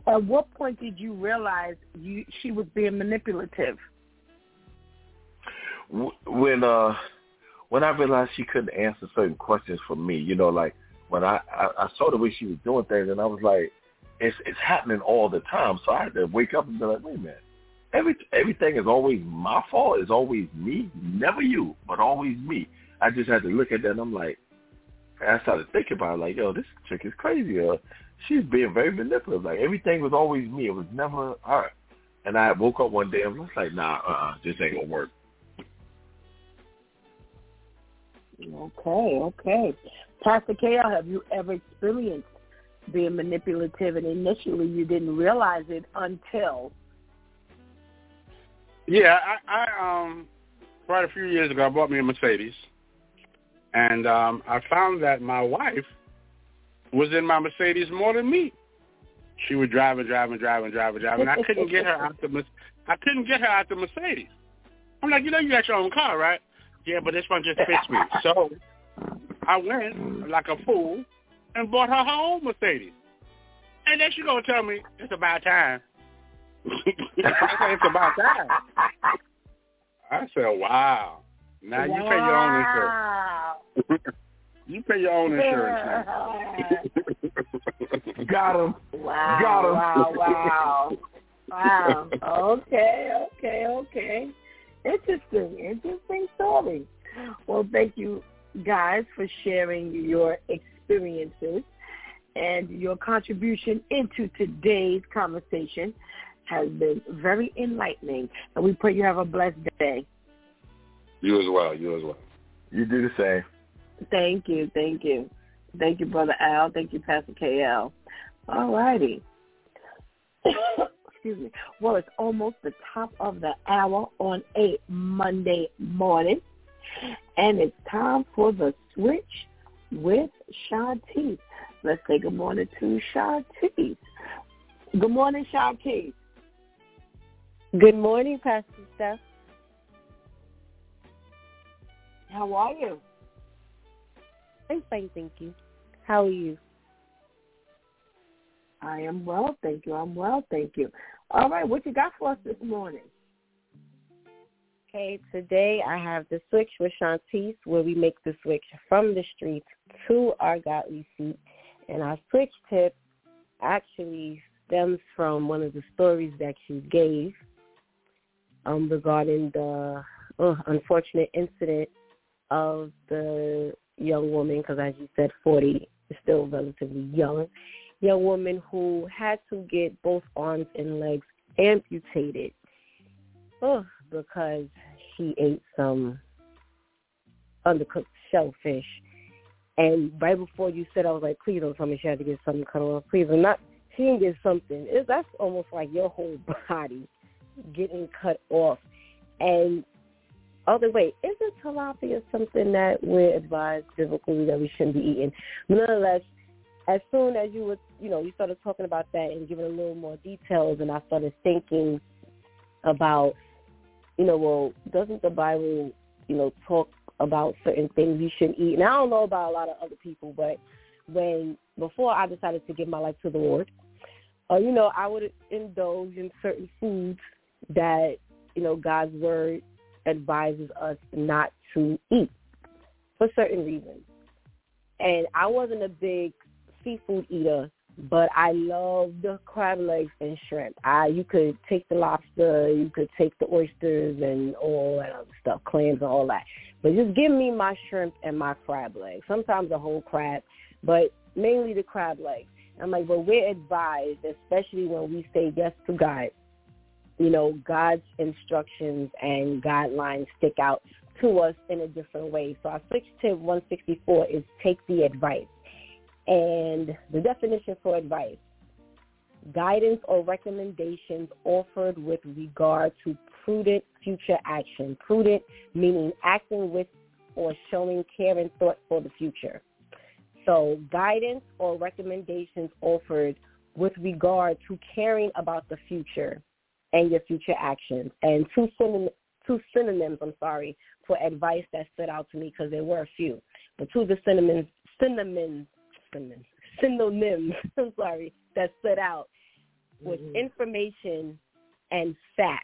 At what point did you realize you she was being manipulative? When uh when I realized she couldn't answer certain questions for me, you know, like when I, I, I saw the way she was doing things and I was like, it's it's happening all the time. So I had to wake up and be like, wait a minute. Every everything is always my fault, it's always me, never you, but always me. I just had to look at that and I'm like I started thinking about it, like, yo, this chick is crazy. Uh, she's being very manipulative. Like everything was always me. It was never her. And I woke up one day and I was like, nah, uh uh this ain't gonna work. Okay, okay. Pastor KL, have you ever experienced being manipulative and initially you didn't realize it until? Yeah, I, I um quite a few years ago I bought me a Mercedes. And um I found that my wife was in my Mercedes more than me. She would drive and drive and drive and drive and drive and I couldn't get her out the I couldn't get her out the Mercedes. I'm like, you know you got your own car, right? Yeah, but this one just fits me. So I went like a fool and bought her her own Mercedes. And then she gonna tell me it's about time. I say it's about time. I said, wow. Now you pay your own insurance. you pay your own insurance now. Got him. Wow. Got him. Wow. Wow. wow. Okay. Okay. Okay. Interesting, interesting story. Well, thank you guys for sharing your experiences and your contribution into today's conversation has been very enlightening. And we pray you have a blessed day. You as well. You as well. You do the same. Thank you. Thank you. Thank you, Brother Al. Thank you, Pastor KL. All righty. excuse me. Well, it's almost the top of the hour on a Monday morning, and it's time for the switch with Shantice. Let's say good morning to Shantice. Good morning, Shantice. Good morning, Pastor Steph. How are you? I'm fine, thank you. How are you? I am well, thank you. I'm well, thank you. All right, what you got for us this morning? Okay, today I have the switch with Shantice where we make the switch from the streets to our godly seat. And our switch tip actually stems from one of the stories that she gave um, regarding the oh, unfortunate incident of the young woman, because as you said, 40 is still relatively young, young woman who had to get both arms and legs amputated oh, because she ate some undercooked shellfish. And right before you said, I was like, please don't tell me she had to get something cut off. Please, I'm not. She didn't get something. It, that's almost like your whole body getting cut off. And other way, isn't tilapia something that we're advised biblically that we shouldn't be eating? Nonetheless, as soon as you were, you know, you started talking about that and giving a little more details, and I started thinking about, you know, well, doesn't the Bible, you know, talk about certain things you shouldn't eat? And I don't know about a lot of other people, but when before I decided to give my life to the Lord, uh, you know, I would indulge in certain foods that, you know, God's word advises us not to eat for certain reasons. And I wasn't a big seafood eater, but I loved the crab legs and shrimp. I you could take the lobster, you could take the oysters and all that other stuff, clams and all that. But just give me my shrimp and my crab legs. Sometimes a whole crab, but mainly the crab legs. I'm like, well, we're advised, especially when we say yes to God, you know, God's instructions and guidelines stick out to us in a different way. So our to 164 is take the advice. And the definition for advice, guidance or recommendations offered with regard to prudent future action. Prudent meaning acting with or showing care and thought for the future. So guidance or recommendations offered with regard to caring about the future and your future actions. And two, synonym, two synonyms, I'm sorry, for advice that stood out to me because there were a few. But two of the synonyms, synonyms, synonyms, synonyms I'm sorry, that stood out was mm-hmm. information and facts.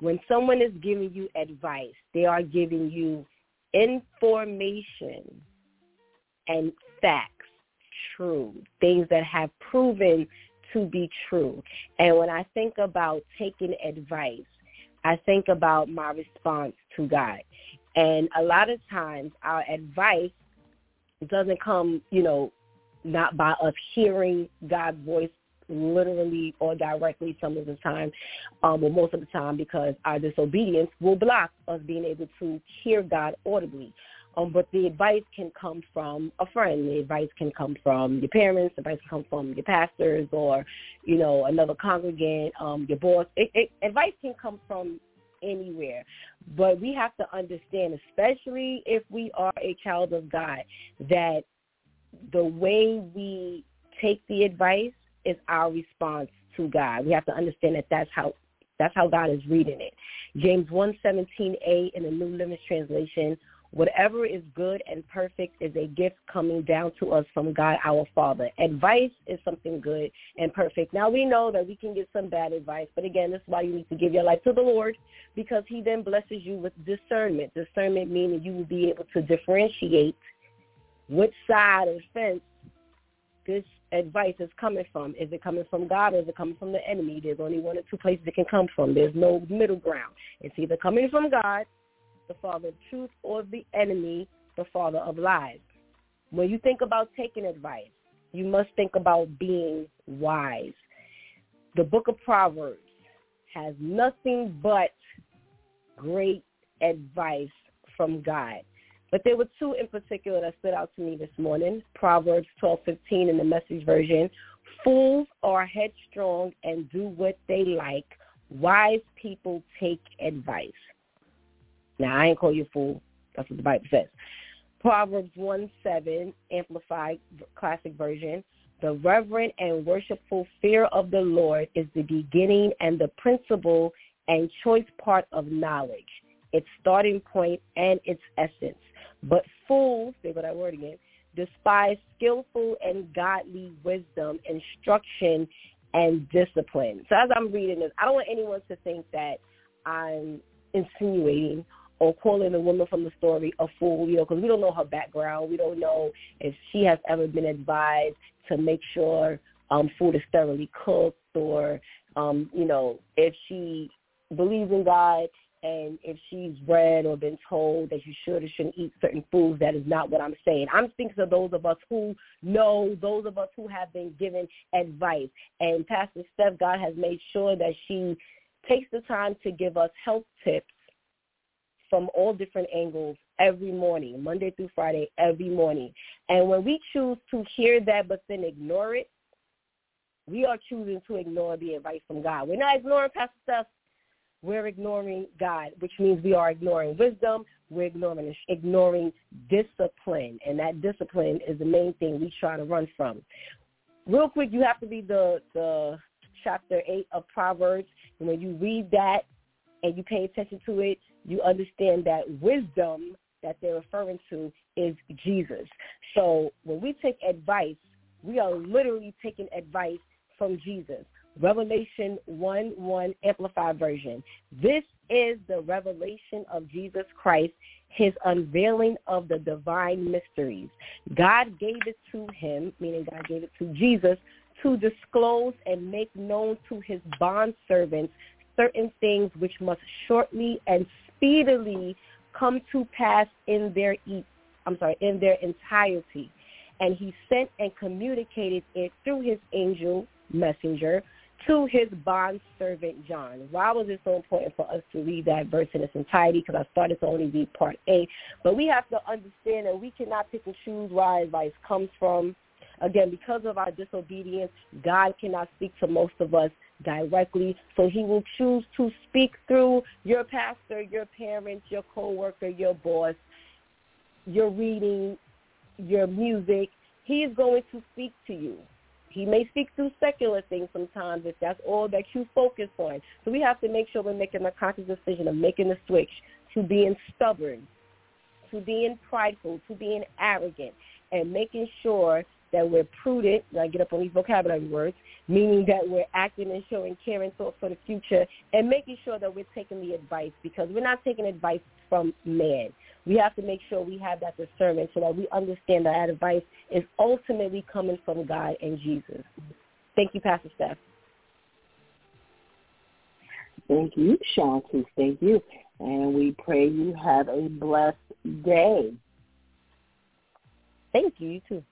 When someone is giving you advice, they are giving you information and facts, true, things that have proven to be true. And when I think about taking advice, I think about my response to God. And a lot of times our advice doesn't come, you know, not by us hearing God's voice literally or directly some of the time, um, or most of the time because our disobedience will block us being able to hear God audibly. Um, but the advice can come from a friend. The advice can come from your parents. The advice can come from your pastors or, you know, another congregant, um, your boss. It, it, advice can come from anywhere. But we have to understand, especially if we are a child of God, that the way we take the advice is our response to God. We have to understand that that's how that's how God is reading it. James 1:17a in the New Living Translation Whatever is good and perfect is a gift coming down to us from God our Father. Advice is something good and perfect. Now we know that we can get some bad advice, but again, this is why you need to give your life to the Lord because he then blesses you with discernment. Discernment meaning you will be able to differentiate which side of the fence this advice is coming from. Is it coming from God or is it coming from the enemy? There's only one or two places it can come from. There's no middle ground. It's either coming from God the father of truth, or the enemy, the father of lies. When you think about taking advice, you must think about being wise. The book of Proverbs has nothing but great advice from God. But there were two in particular that stood out to me this morning. Proverbs 12:15 in the message version. Fools are headstrong and do what they like. Wise people take advice. Now, I ain't call you a fool. That's what the Bible says. Proverbs 1 7, Amplified Classic Version. The reverent and worshipful fear of the Lord is the beginning and the principal and choice part of knowledge, its starting point and its essence. But fools, say what that word again, despise skillful and godly wisdom, instruction, and discipline. So as I'm reading this, I don't want anyone to think that I'm insinuating or calling the woman from the story a fool, you know, because we don't know her background. We don't know if she has ever been advised to make sure um, food is thoroughly cooked or, um, you know, if she believes in God and if she's read or been told that you should or shouldn't eat certain foods, that is not what I'm saying. I'm thinking of those of us who know, those of us who have been given advice. And Pastor Steph, God has made sure that she takes the time to give us health tips from all different angles every morning, Monday through Friday, every morning. And when we choose to hear that but then ignore it, we are choosing to ignore the advice from God. We're not ignoring Pastor Steph. We're ignoring God, which means we are ignoring wisdom. We're ignoring ignoring discipline, and that discipline is the main thing we try to run from. Real quick, you have to read the the chapter eight of Proverbs, and when you read that and you pay attention to it, you understand that wisdom that they're referring to is Jesus. So when we take advice, we are literally taking advice from Jesus. Revelation 1 1 Amplified Version. This is the revelation of Jesus Christ, his unveiling of the divine mysteries. God gave it to him, meaning God gave it to Jesus, to disclose and make known to his bondservants certain things which must shortly and speedily come to pass in their I'm sorry, in their entirety. And he sent and communicated it through his angel messenger to his bond servant John. Why was it so important for us to read that verse in its entirety? Because I started to only read part A. But we have to understand that we cannot pick and choose where advice comes from. Again, because of our disobedience, God cannot speak to most of us directly. So he will choose to speak through your pastor, your parents, your coworker, your boss, your reading, your music. He is going to speak to you. He may speak through secular things sometimes if that's all that you focus on. So we have to make sure we're making a conscious decision of making the switch to being stubborn, to being prideful, to being arrogant, and making sure that we're prudent, I get up on these vocabulary words, meaning that we're acting and showing care and thought for the future and making sure that we're taking the advice because we're not taking advice from man. We have to make sure we have that discernment so that we understand that that advice is ultimately coming from God and Jesus. Thank you, Pastor Steph. Thank you, Shanti. Thank you. And we pray you have a blessed day. Thank you. You too.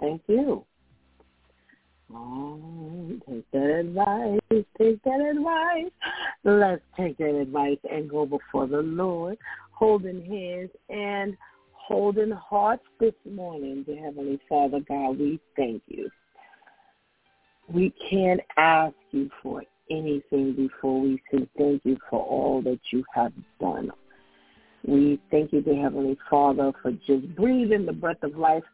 Thank you. Take that advice, take that advice. Let's take that advice and go before the Lord, holding hands and holding hearts this morning. Dear Heavenly Father God, we thank you. We can't ask you for anything before we say thank you for all that you have done. We thank you, dear Heavenly Father, for just breathing the breath of life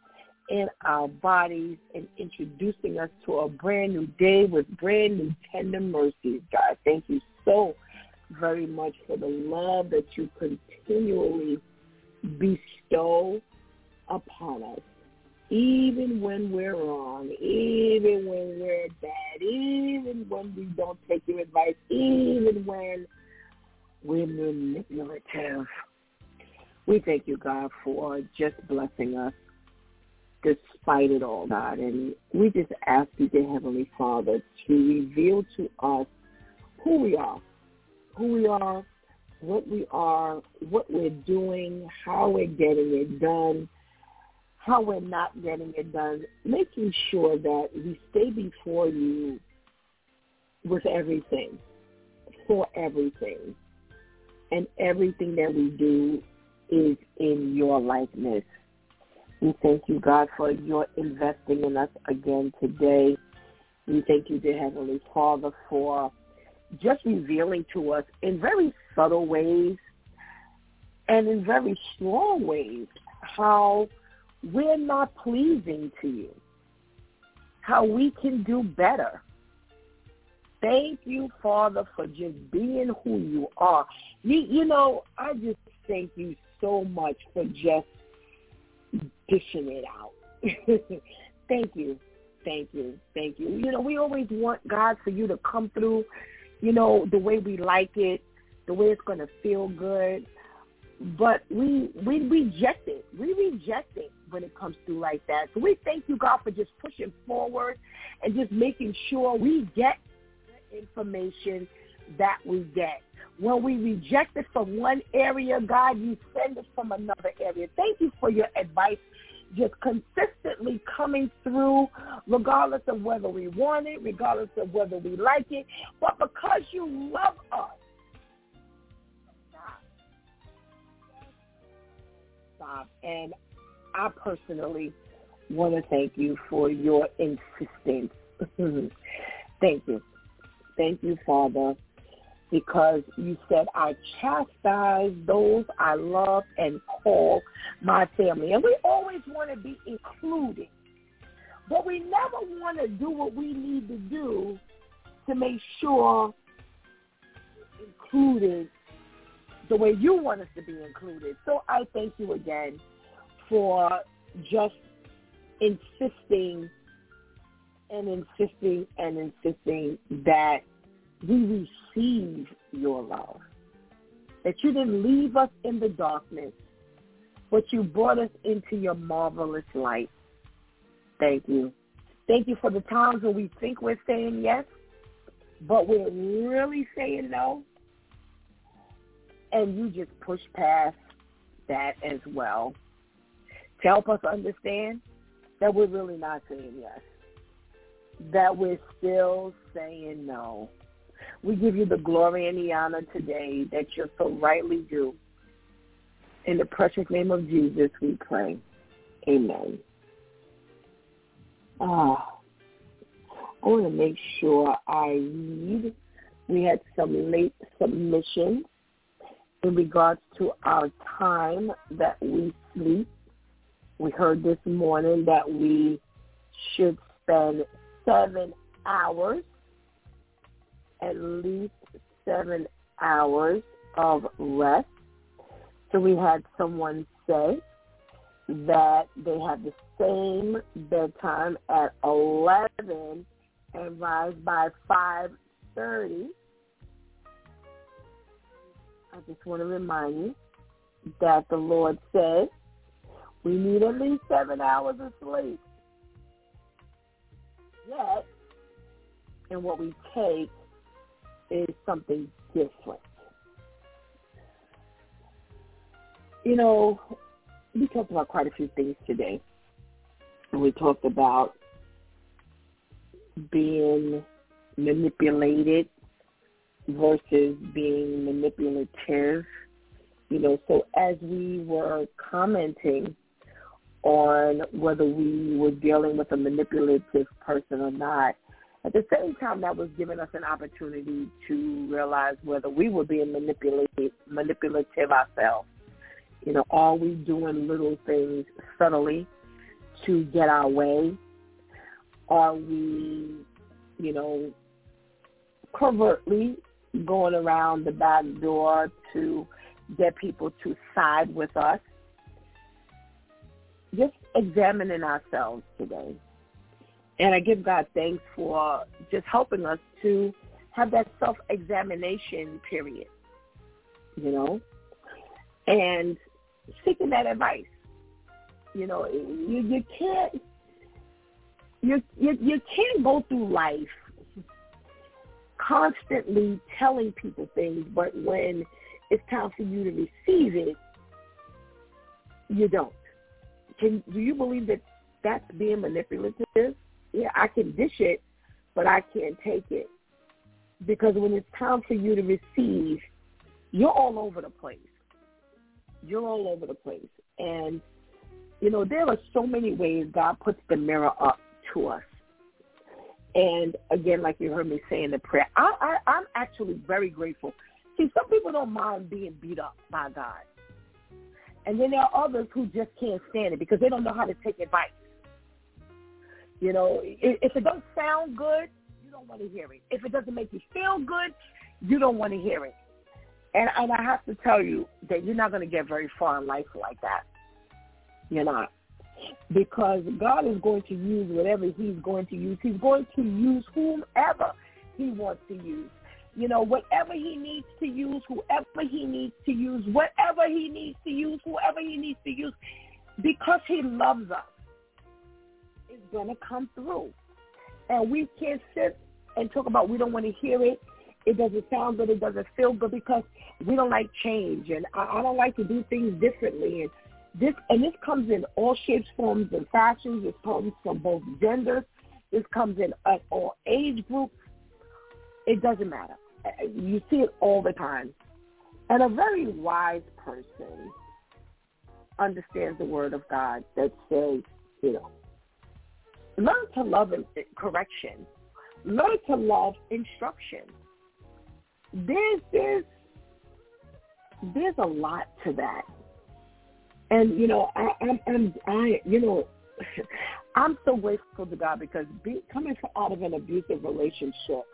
in our bodies and introducing us to a brand new day with brand new tender mercies, God. Thank you so very much for the love that you continually bestow upon us. Even when we're wrong, even when we're bad, even when we don't take your advice, even when we're manipulative. We thank you, God, for just blessing us despite it all, God. And we just ask you, dear Heavenly Father, to reveal to us who we are, who we are, what we are, what we're doing, how we're getting it done, how we're not getting it done, making sure that we stay before you with everything, for everything. And everything that we do is in your likeness. We thank you, God, for your investing in us again today. We thank you, dear Heavenly Father, for just revealing to us in very subtle ways and in very strong ways how we're not pleasing to you, how we can do better. Thank you, Father, for just being who you are. You, you know, I just thank you so much for just dishing it out. thank you. Thank you. Thank you. You know, we always want God for you to come through, you know, the way we like it, the way it's going to feel good. But we we reject it. We reject it when it comes through like that. So we thank you, God, for just pushing forward and just making sure we get the information that we get. When we reject it from one area, God, you send it from another area. Thank you for your advice just consistently coming through regardless of whether we want it, regardless of whether we like it. But because you love us, stop. Stop. And I personally want to thank you for your insistence. thank you. Thank you, Father because you said, I chastise those I love and call my family. And we always want to be included. But we never want to do what we need to do to make sure included the way you want us to be included. So I thank you again for just insisting and insisting and insisting that we receive your love. That you didn't leave us in the darkness, but you brought us into your marvelous light. Thank you. Thank you for the times when we think we're saying yes, but we're really saying no. And you just push past that as well to help us understand that we're really not saying yes, that we're still saying no. We give you the glory and the honor today that you're so rightly due. In the precious name of Jesus, we pray. Amen. Ah, I want to make sure I read. We had some late submissions in regards to our time that we sleep. We heard this morning that we should spend seven hours, at least seven hours of rest. So we had someone say that they have the same bedtime at 11 and rise by 5.30. I just want to remind you that the Lord said we need at least seven hours of sleep. Yet, and what we take is something different. You know, we talked about quite a few things today. And we talked about being manipulated versus being manipulative. You know, so as we were commenting on whether we were dealing with a manipulative person or not, at the same time that was giving us an opportunity to realize whether we were being manipulated, manipulative ourselves. You know, are we doing little things subtly to get our way? Are we, you know, covertly going around the back door to get people to side with us? Just examining ourselves today. And I give God thanks for just helping us to have that self-examination period, you know, and seeking that advice. You know, you you can't you you you can't go through life constantly telling people things, but when it's time for you to receive it, you don't. Can do you believe that that's being manipulative? Yeah, I can dish it, but I can't take it because when it's time for you to receive, you're all over the place. You're all over the place, and you know there are so many ways God puts the mirror up to us. And again, like you heard me say in the prayer, I, I, I'm actually very grateful. See, some people don't mind being beat up by God. And then there are others who just can't stand it because they don't know how to take advice. You know, if it doesn't sound good, you don't want to hear it. If it doesn't make you feel good, you don't want to hear it. And and I have to tell you that you're not going to get very far in life like that. You're not because God is going to use whatever he's going to use. He's going to use whomever he wants to use. You know, whatever he needs to use, whoever he needs to use, whatever he needs to use, whoever he needs to use, because he loves us, is going to come through. And we can't sit and talk about we don't want to hear it. It doesn't sound good. It doesn't feel good because we don't like change. And I, I don't like to do things differently. And this and this comes in all shapes, forms, and fashions. This comes from both genders. This comes in at all age groups. It doesn't matter. You see it all the time. And a very wise person, understands the word of God that says, you know, learn to love correction, learn to love instruction. There's there's there's a lot to that, and you know I I'm, I'm I you know I'm so grateful to God because be, coming out of an abusive relationship,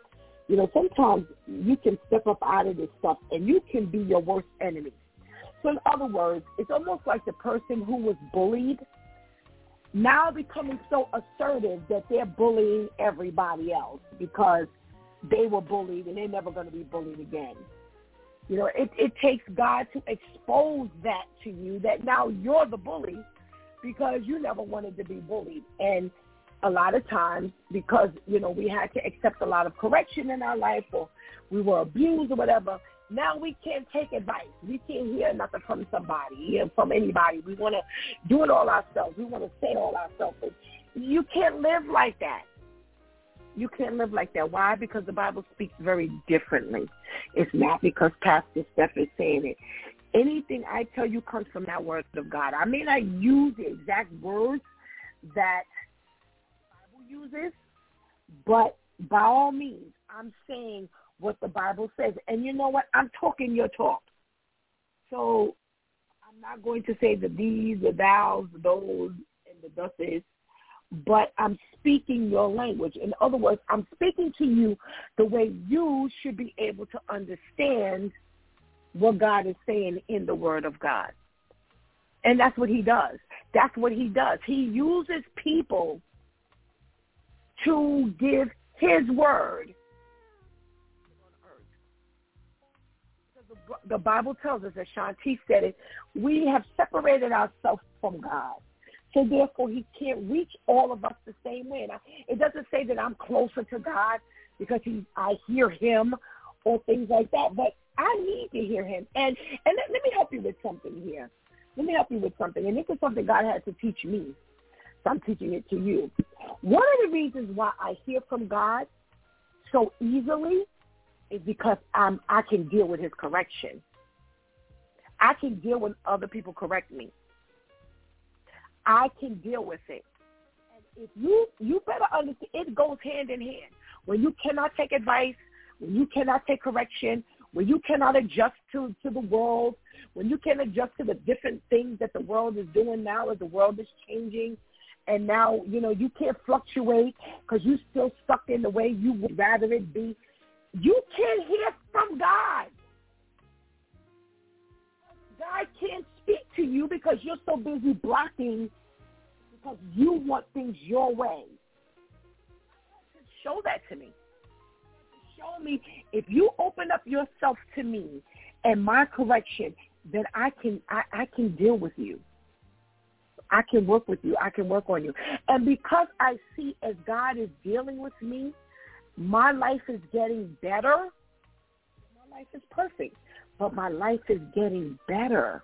you know, sometimes you can step up out of this stuff and you can be your worst enemy. So in other words, it's almost like the person who was bullied now becoming so assertive that they're bullying everybody else because they were bullied and they're never going to be bullied again. You know, it, it takes God to expose that to you that now you're the bully because you never wanted to be bullied. And a lot of times because, you know, we had to accept a lot of correction in our life or we were abused or whatever, now we can't take advice. We can't hear nothing from somebody, from anybody. We want to do it all ourselves. We want to say all ourselves. You can't live like that. You can't live like that. Why? Because the Bible speaks very differently. It's not because Pastor Steph is saying it. Anything I tell you comes from that word of God. I may not use the exact words that the Bible uses, but by all means, I'm saying what the Bible says. And you know what? I'm talking your talk. So I'm not going to say the these, the thous, the those, and the thuses, but I'm speaking your language. In other words, I'm speaking to you the way you should be able to understand what God is saying in the Word of God. And that's what he does. That's what he does. He uses people to give his word the Bible tells us, as Shanti said it, we have separated ourselves from God. So therefore, he can't reach all of us the same way. Now, it doesn't say that I'm closer to God because he, I hear him or things like that, but I need to hear him. And and let, let me help you with something here. Let me help you with something. And this is something God had to teach me. So I'm teaching it to you. One of the reasons why I hear from God so easily is because I'm I can deal with his correction. I can deal when other people correct me. I can deal with it. And if you you better understand it goes hand in hand. When you cannot take advice, when you cannot take correction, when you cannot adjust to, to the world, when you can't adjust to the different things that the world is doing now as the world is changing, and now, you know, you can't fluctuate because you're still stuck in the way you would rather it be. You can't hear from God. God can't speak to you because you're so busy blocking because you want things your way. Show that to me. Show me if you open up yourself to me and my correction, then I can I, I can deal with you. I can work with you. I can work on you. And because I see as God is dealing with me, my life is getting better. My life is perfect, but my life is getting better.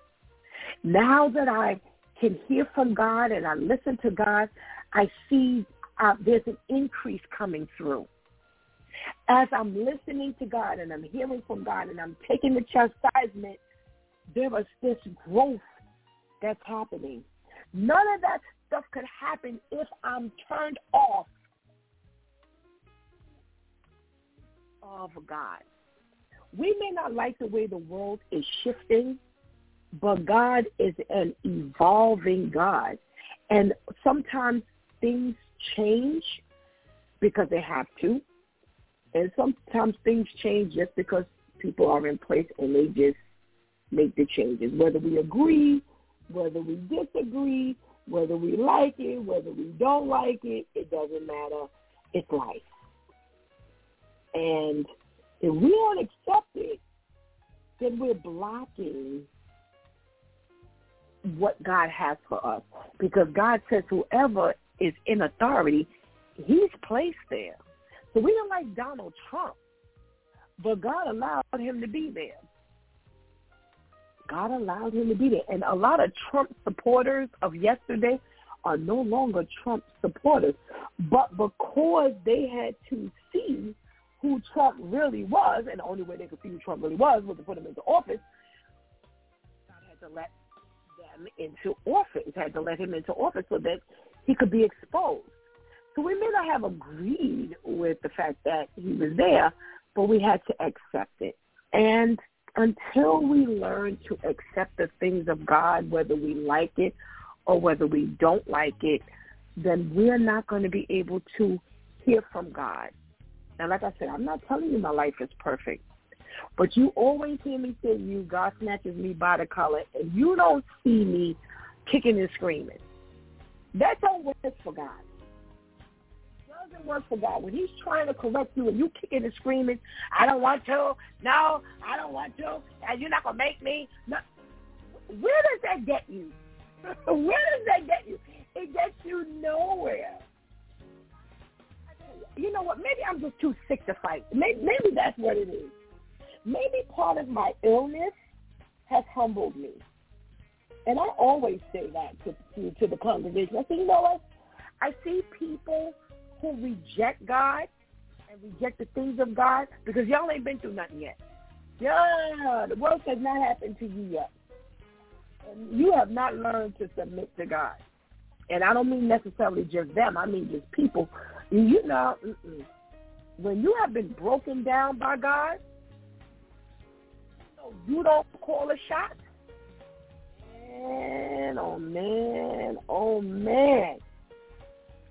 Now that I can hear from God and I listen to God, I see uh, there's an increase coming through. As I'm listening to God and I'm hearing from God and I'm taking the chastisement, there is this growth that's happening. None of that stuff could happen if I'm turned off of God. We may not like the way the world is shifting, but God is an evolving God. And sometimes things change because they have to. And sometimes things change just because people are in place and they just make the changes. Whether we agree, whether we disagree, whether we like it, whether we don't like it, it doesn't matter. It's life. And if we don't accept it, then we're blocking what God has for us. Because God says whoever is in authority, he's placed there. So we don't like Donald Trump, but God allowed him to be there. God allowed him to be there. And a lot of Trump supporters of yesterday are no longer Trump supporters. But because they had to see who Trump really was, and the only way they could see who Trump really was was to put him into office, God had to let them into office, had to let him into office so that he could be exposed. So we may not have agreed with the fact that he was there, but we had to accept it. And until we learn to accept the things of God, whether we like it or whether we don't like it, then we're not going to be able to hear from God. And like I said, I'm not telling you my life is perfect. But you always hear me say you, God snatches me by the collar, and you don't see me kicking and screaming. That don't work for God. Doesn't work for God. When he's trying to correct you and you kicking and screaming, I don't want to, no, I don't want to, and you're not going to make me. No. Where does that get you? Where does that get you? It gets you nowhere. You know what? Maybe I'm just too sick to fight. Maybe, maybe that's what it is. Maybe part of my illness has humbled me. And I always say that to, to, to the congregation. I say, you know what? I see people who reject God and reject the things of God because y'all ain't been through nothing yet. Yeah, the worst has not happened to you yet. And you have not learned to submit to God. And I don't mean necessarily just them. I mean just people. You know, mm-mm. when you have been broken down by God, you don't call a shot. Man, oh man, oh man.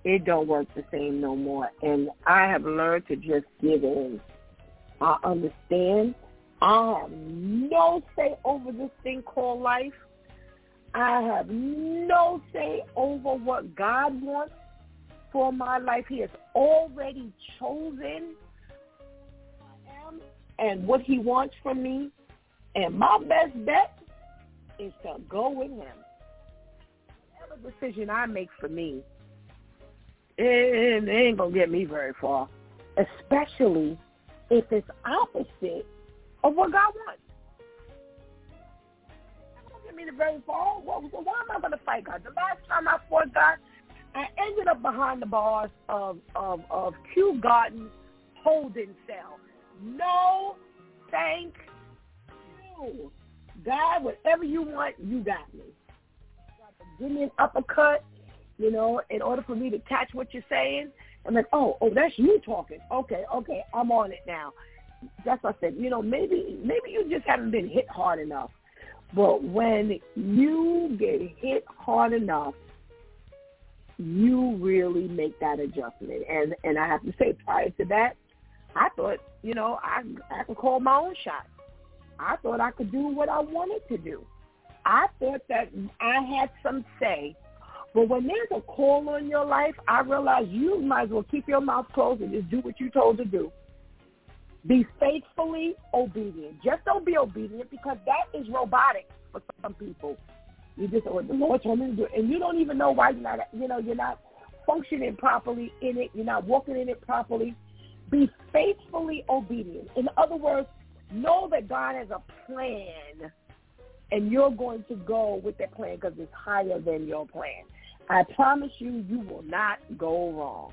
It don't work the same no more. And I have learned to just give in. I understand. I have no say over this thing called life. I have no say over what God wants for my life. He has already chosen who I am and what he wants from me. And my best bet is to go with him. Whatever decision I make for me, it, it ain't going to get me very far, especially if it's opposite of what God wants. It get me very far. Well, why am I going to fight God? The last time I fought God, I ended up behind the bars of, of, of Kew Garden holding cell. No, thank you. God, whatever you want, you got me. Give me an uppercut, you know, in order for me to catch what you're saying. I'm like, oh, oh, that's you talking. Okay, okay, I'm on it now. That's what I said. You know, maybe maybe you just haven't been hit hard enough. But when you get hit hard enough, you really make that adjustment. And and I have to say, prior to that, I thought, you know, I I could call my own shot. I thought I could do what I wanted to do. I thought that I had some say. But when there's a call on your life, I realize you might as well keep your mouth closed and just do what you're told to do. Be faithfully obedient. Just don't be obedient because that is robotic for some people. You just, oh, the Lord told me to do it. And you don't even know why you're not, you know, you're not functioning properly in it. You're not walking in it properly. Be faithfully obedient. In other words, Know that God has a plan, and you're going to go with that plan because it's higher than your plan. I promise you, you will not go wrong.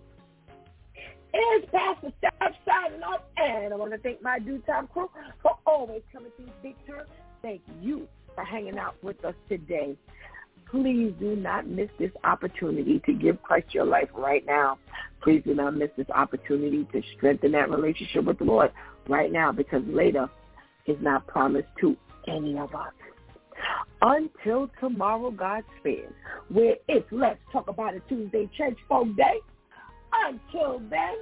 It's Pastor Steph signing off, and I want to thank my DEW Time crew for always coming through big term. Thank you for hanging out with us today. Please do not miss this opportunity to give Christ your life right now. Please do not miss this opportunity to strengthen that relationship with the Lord right now because later is not promised to any of us. Until tomorrow, God spares, where it's Let's Talk About It Tuesday Church Folk Day. Until then,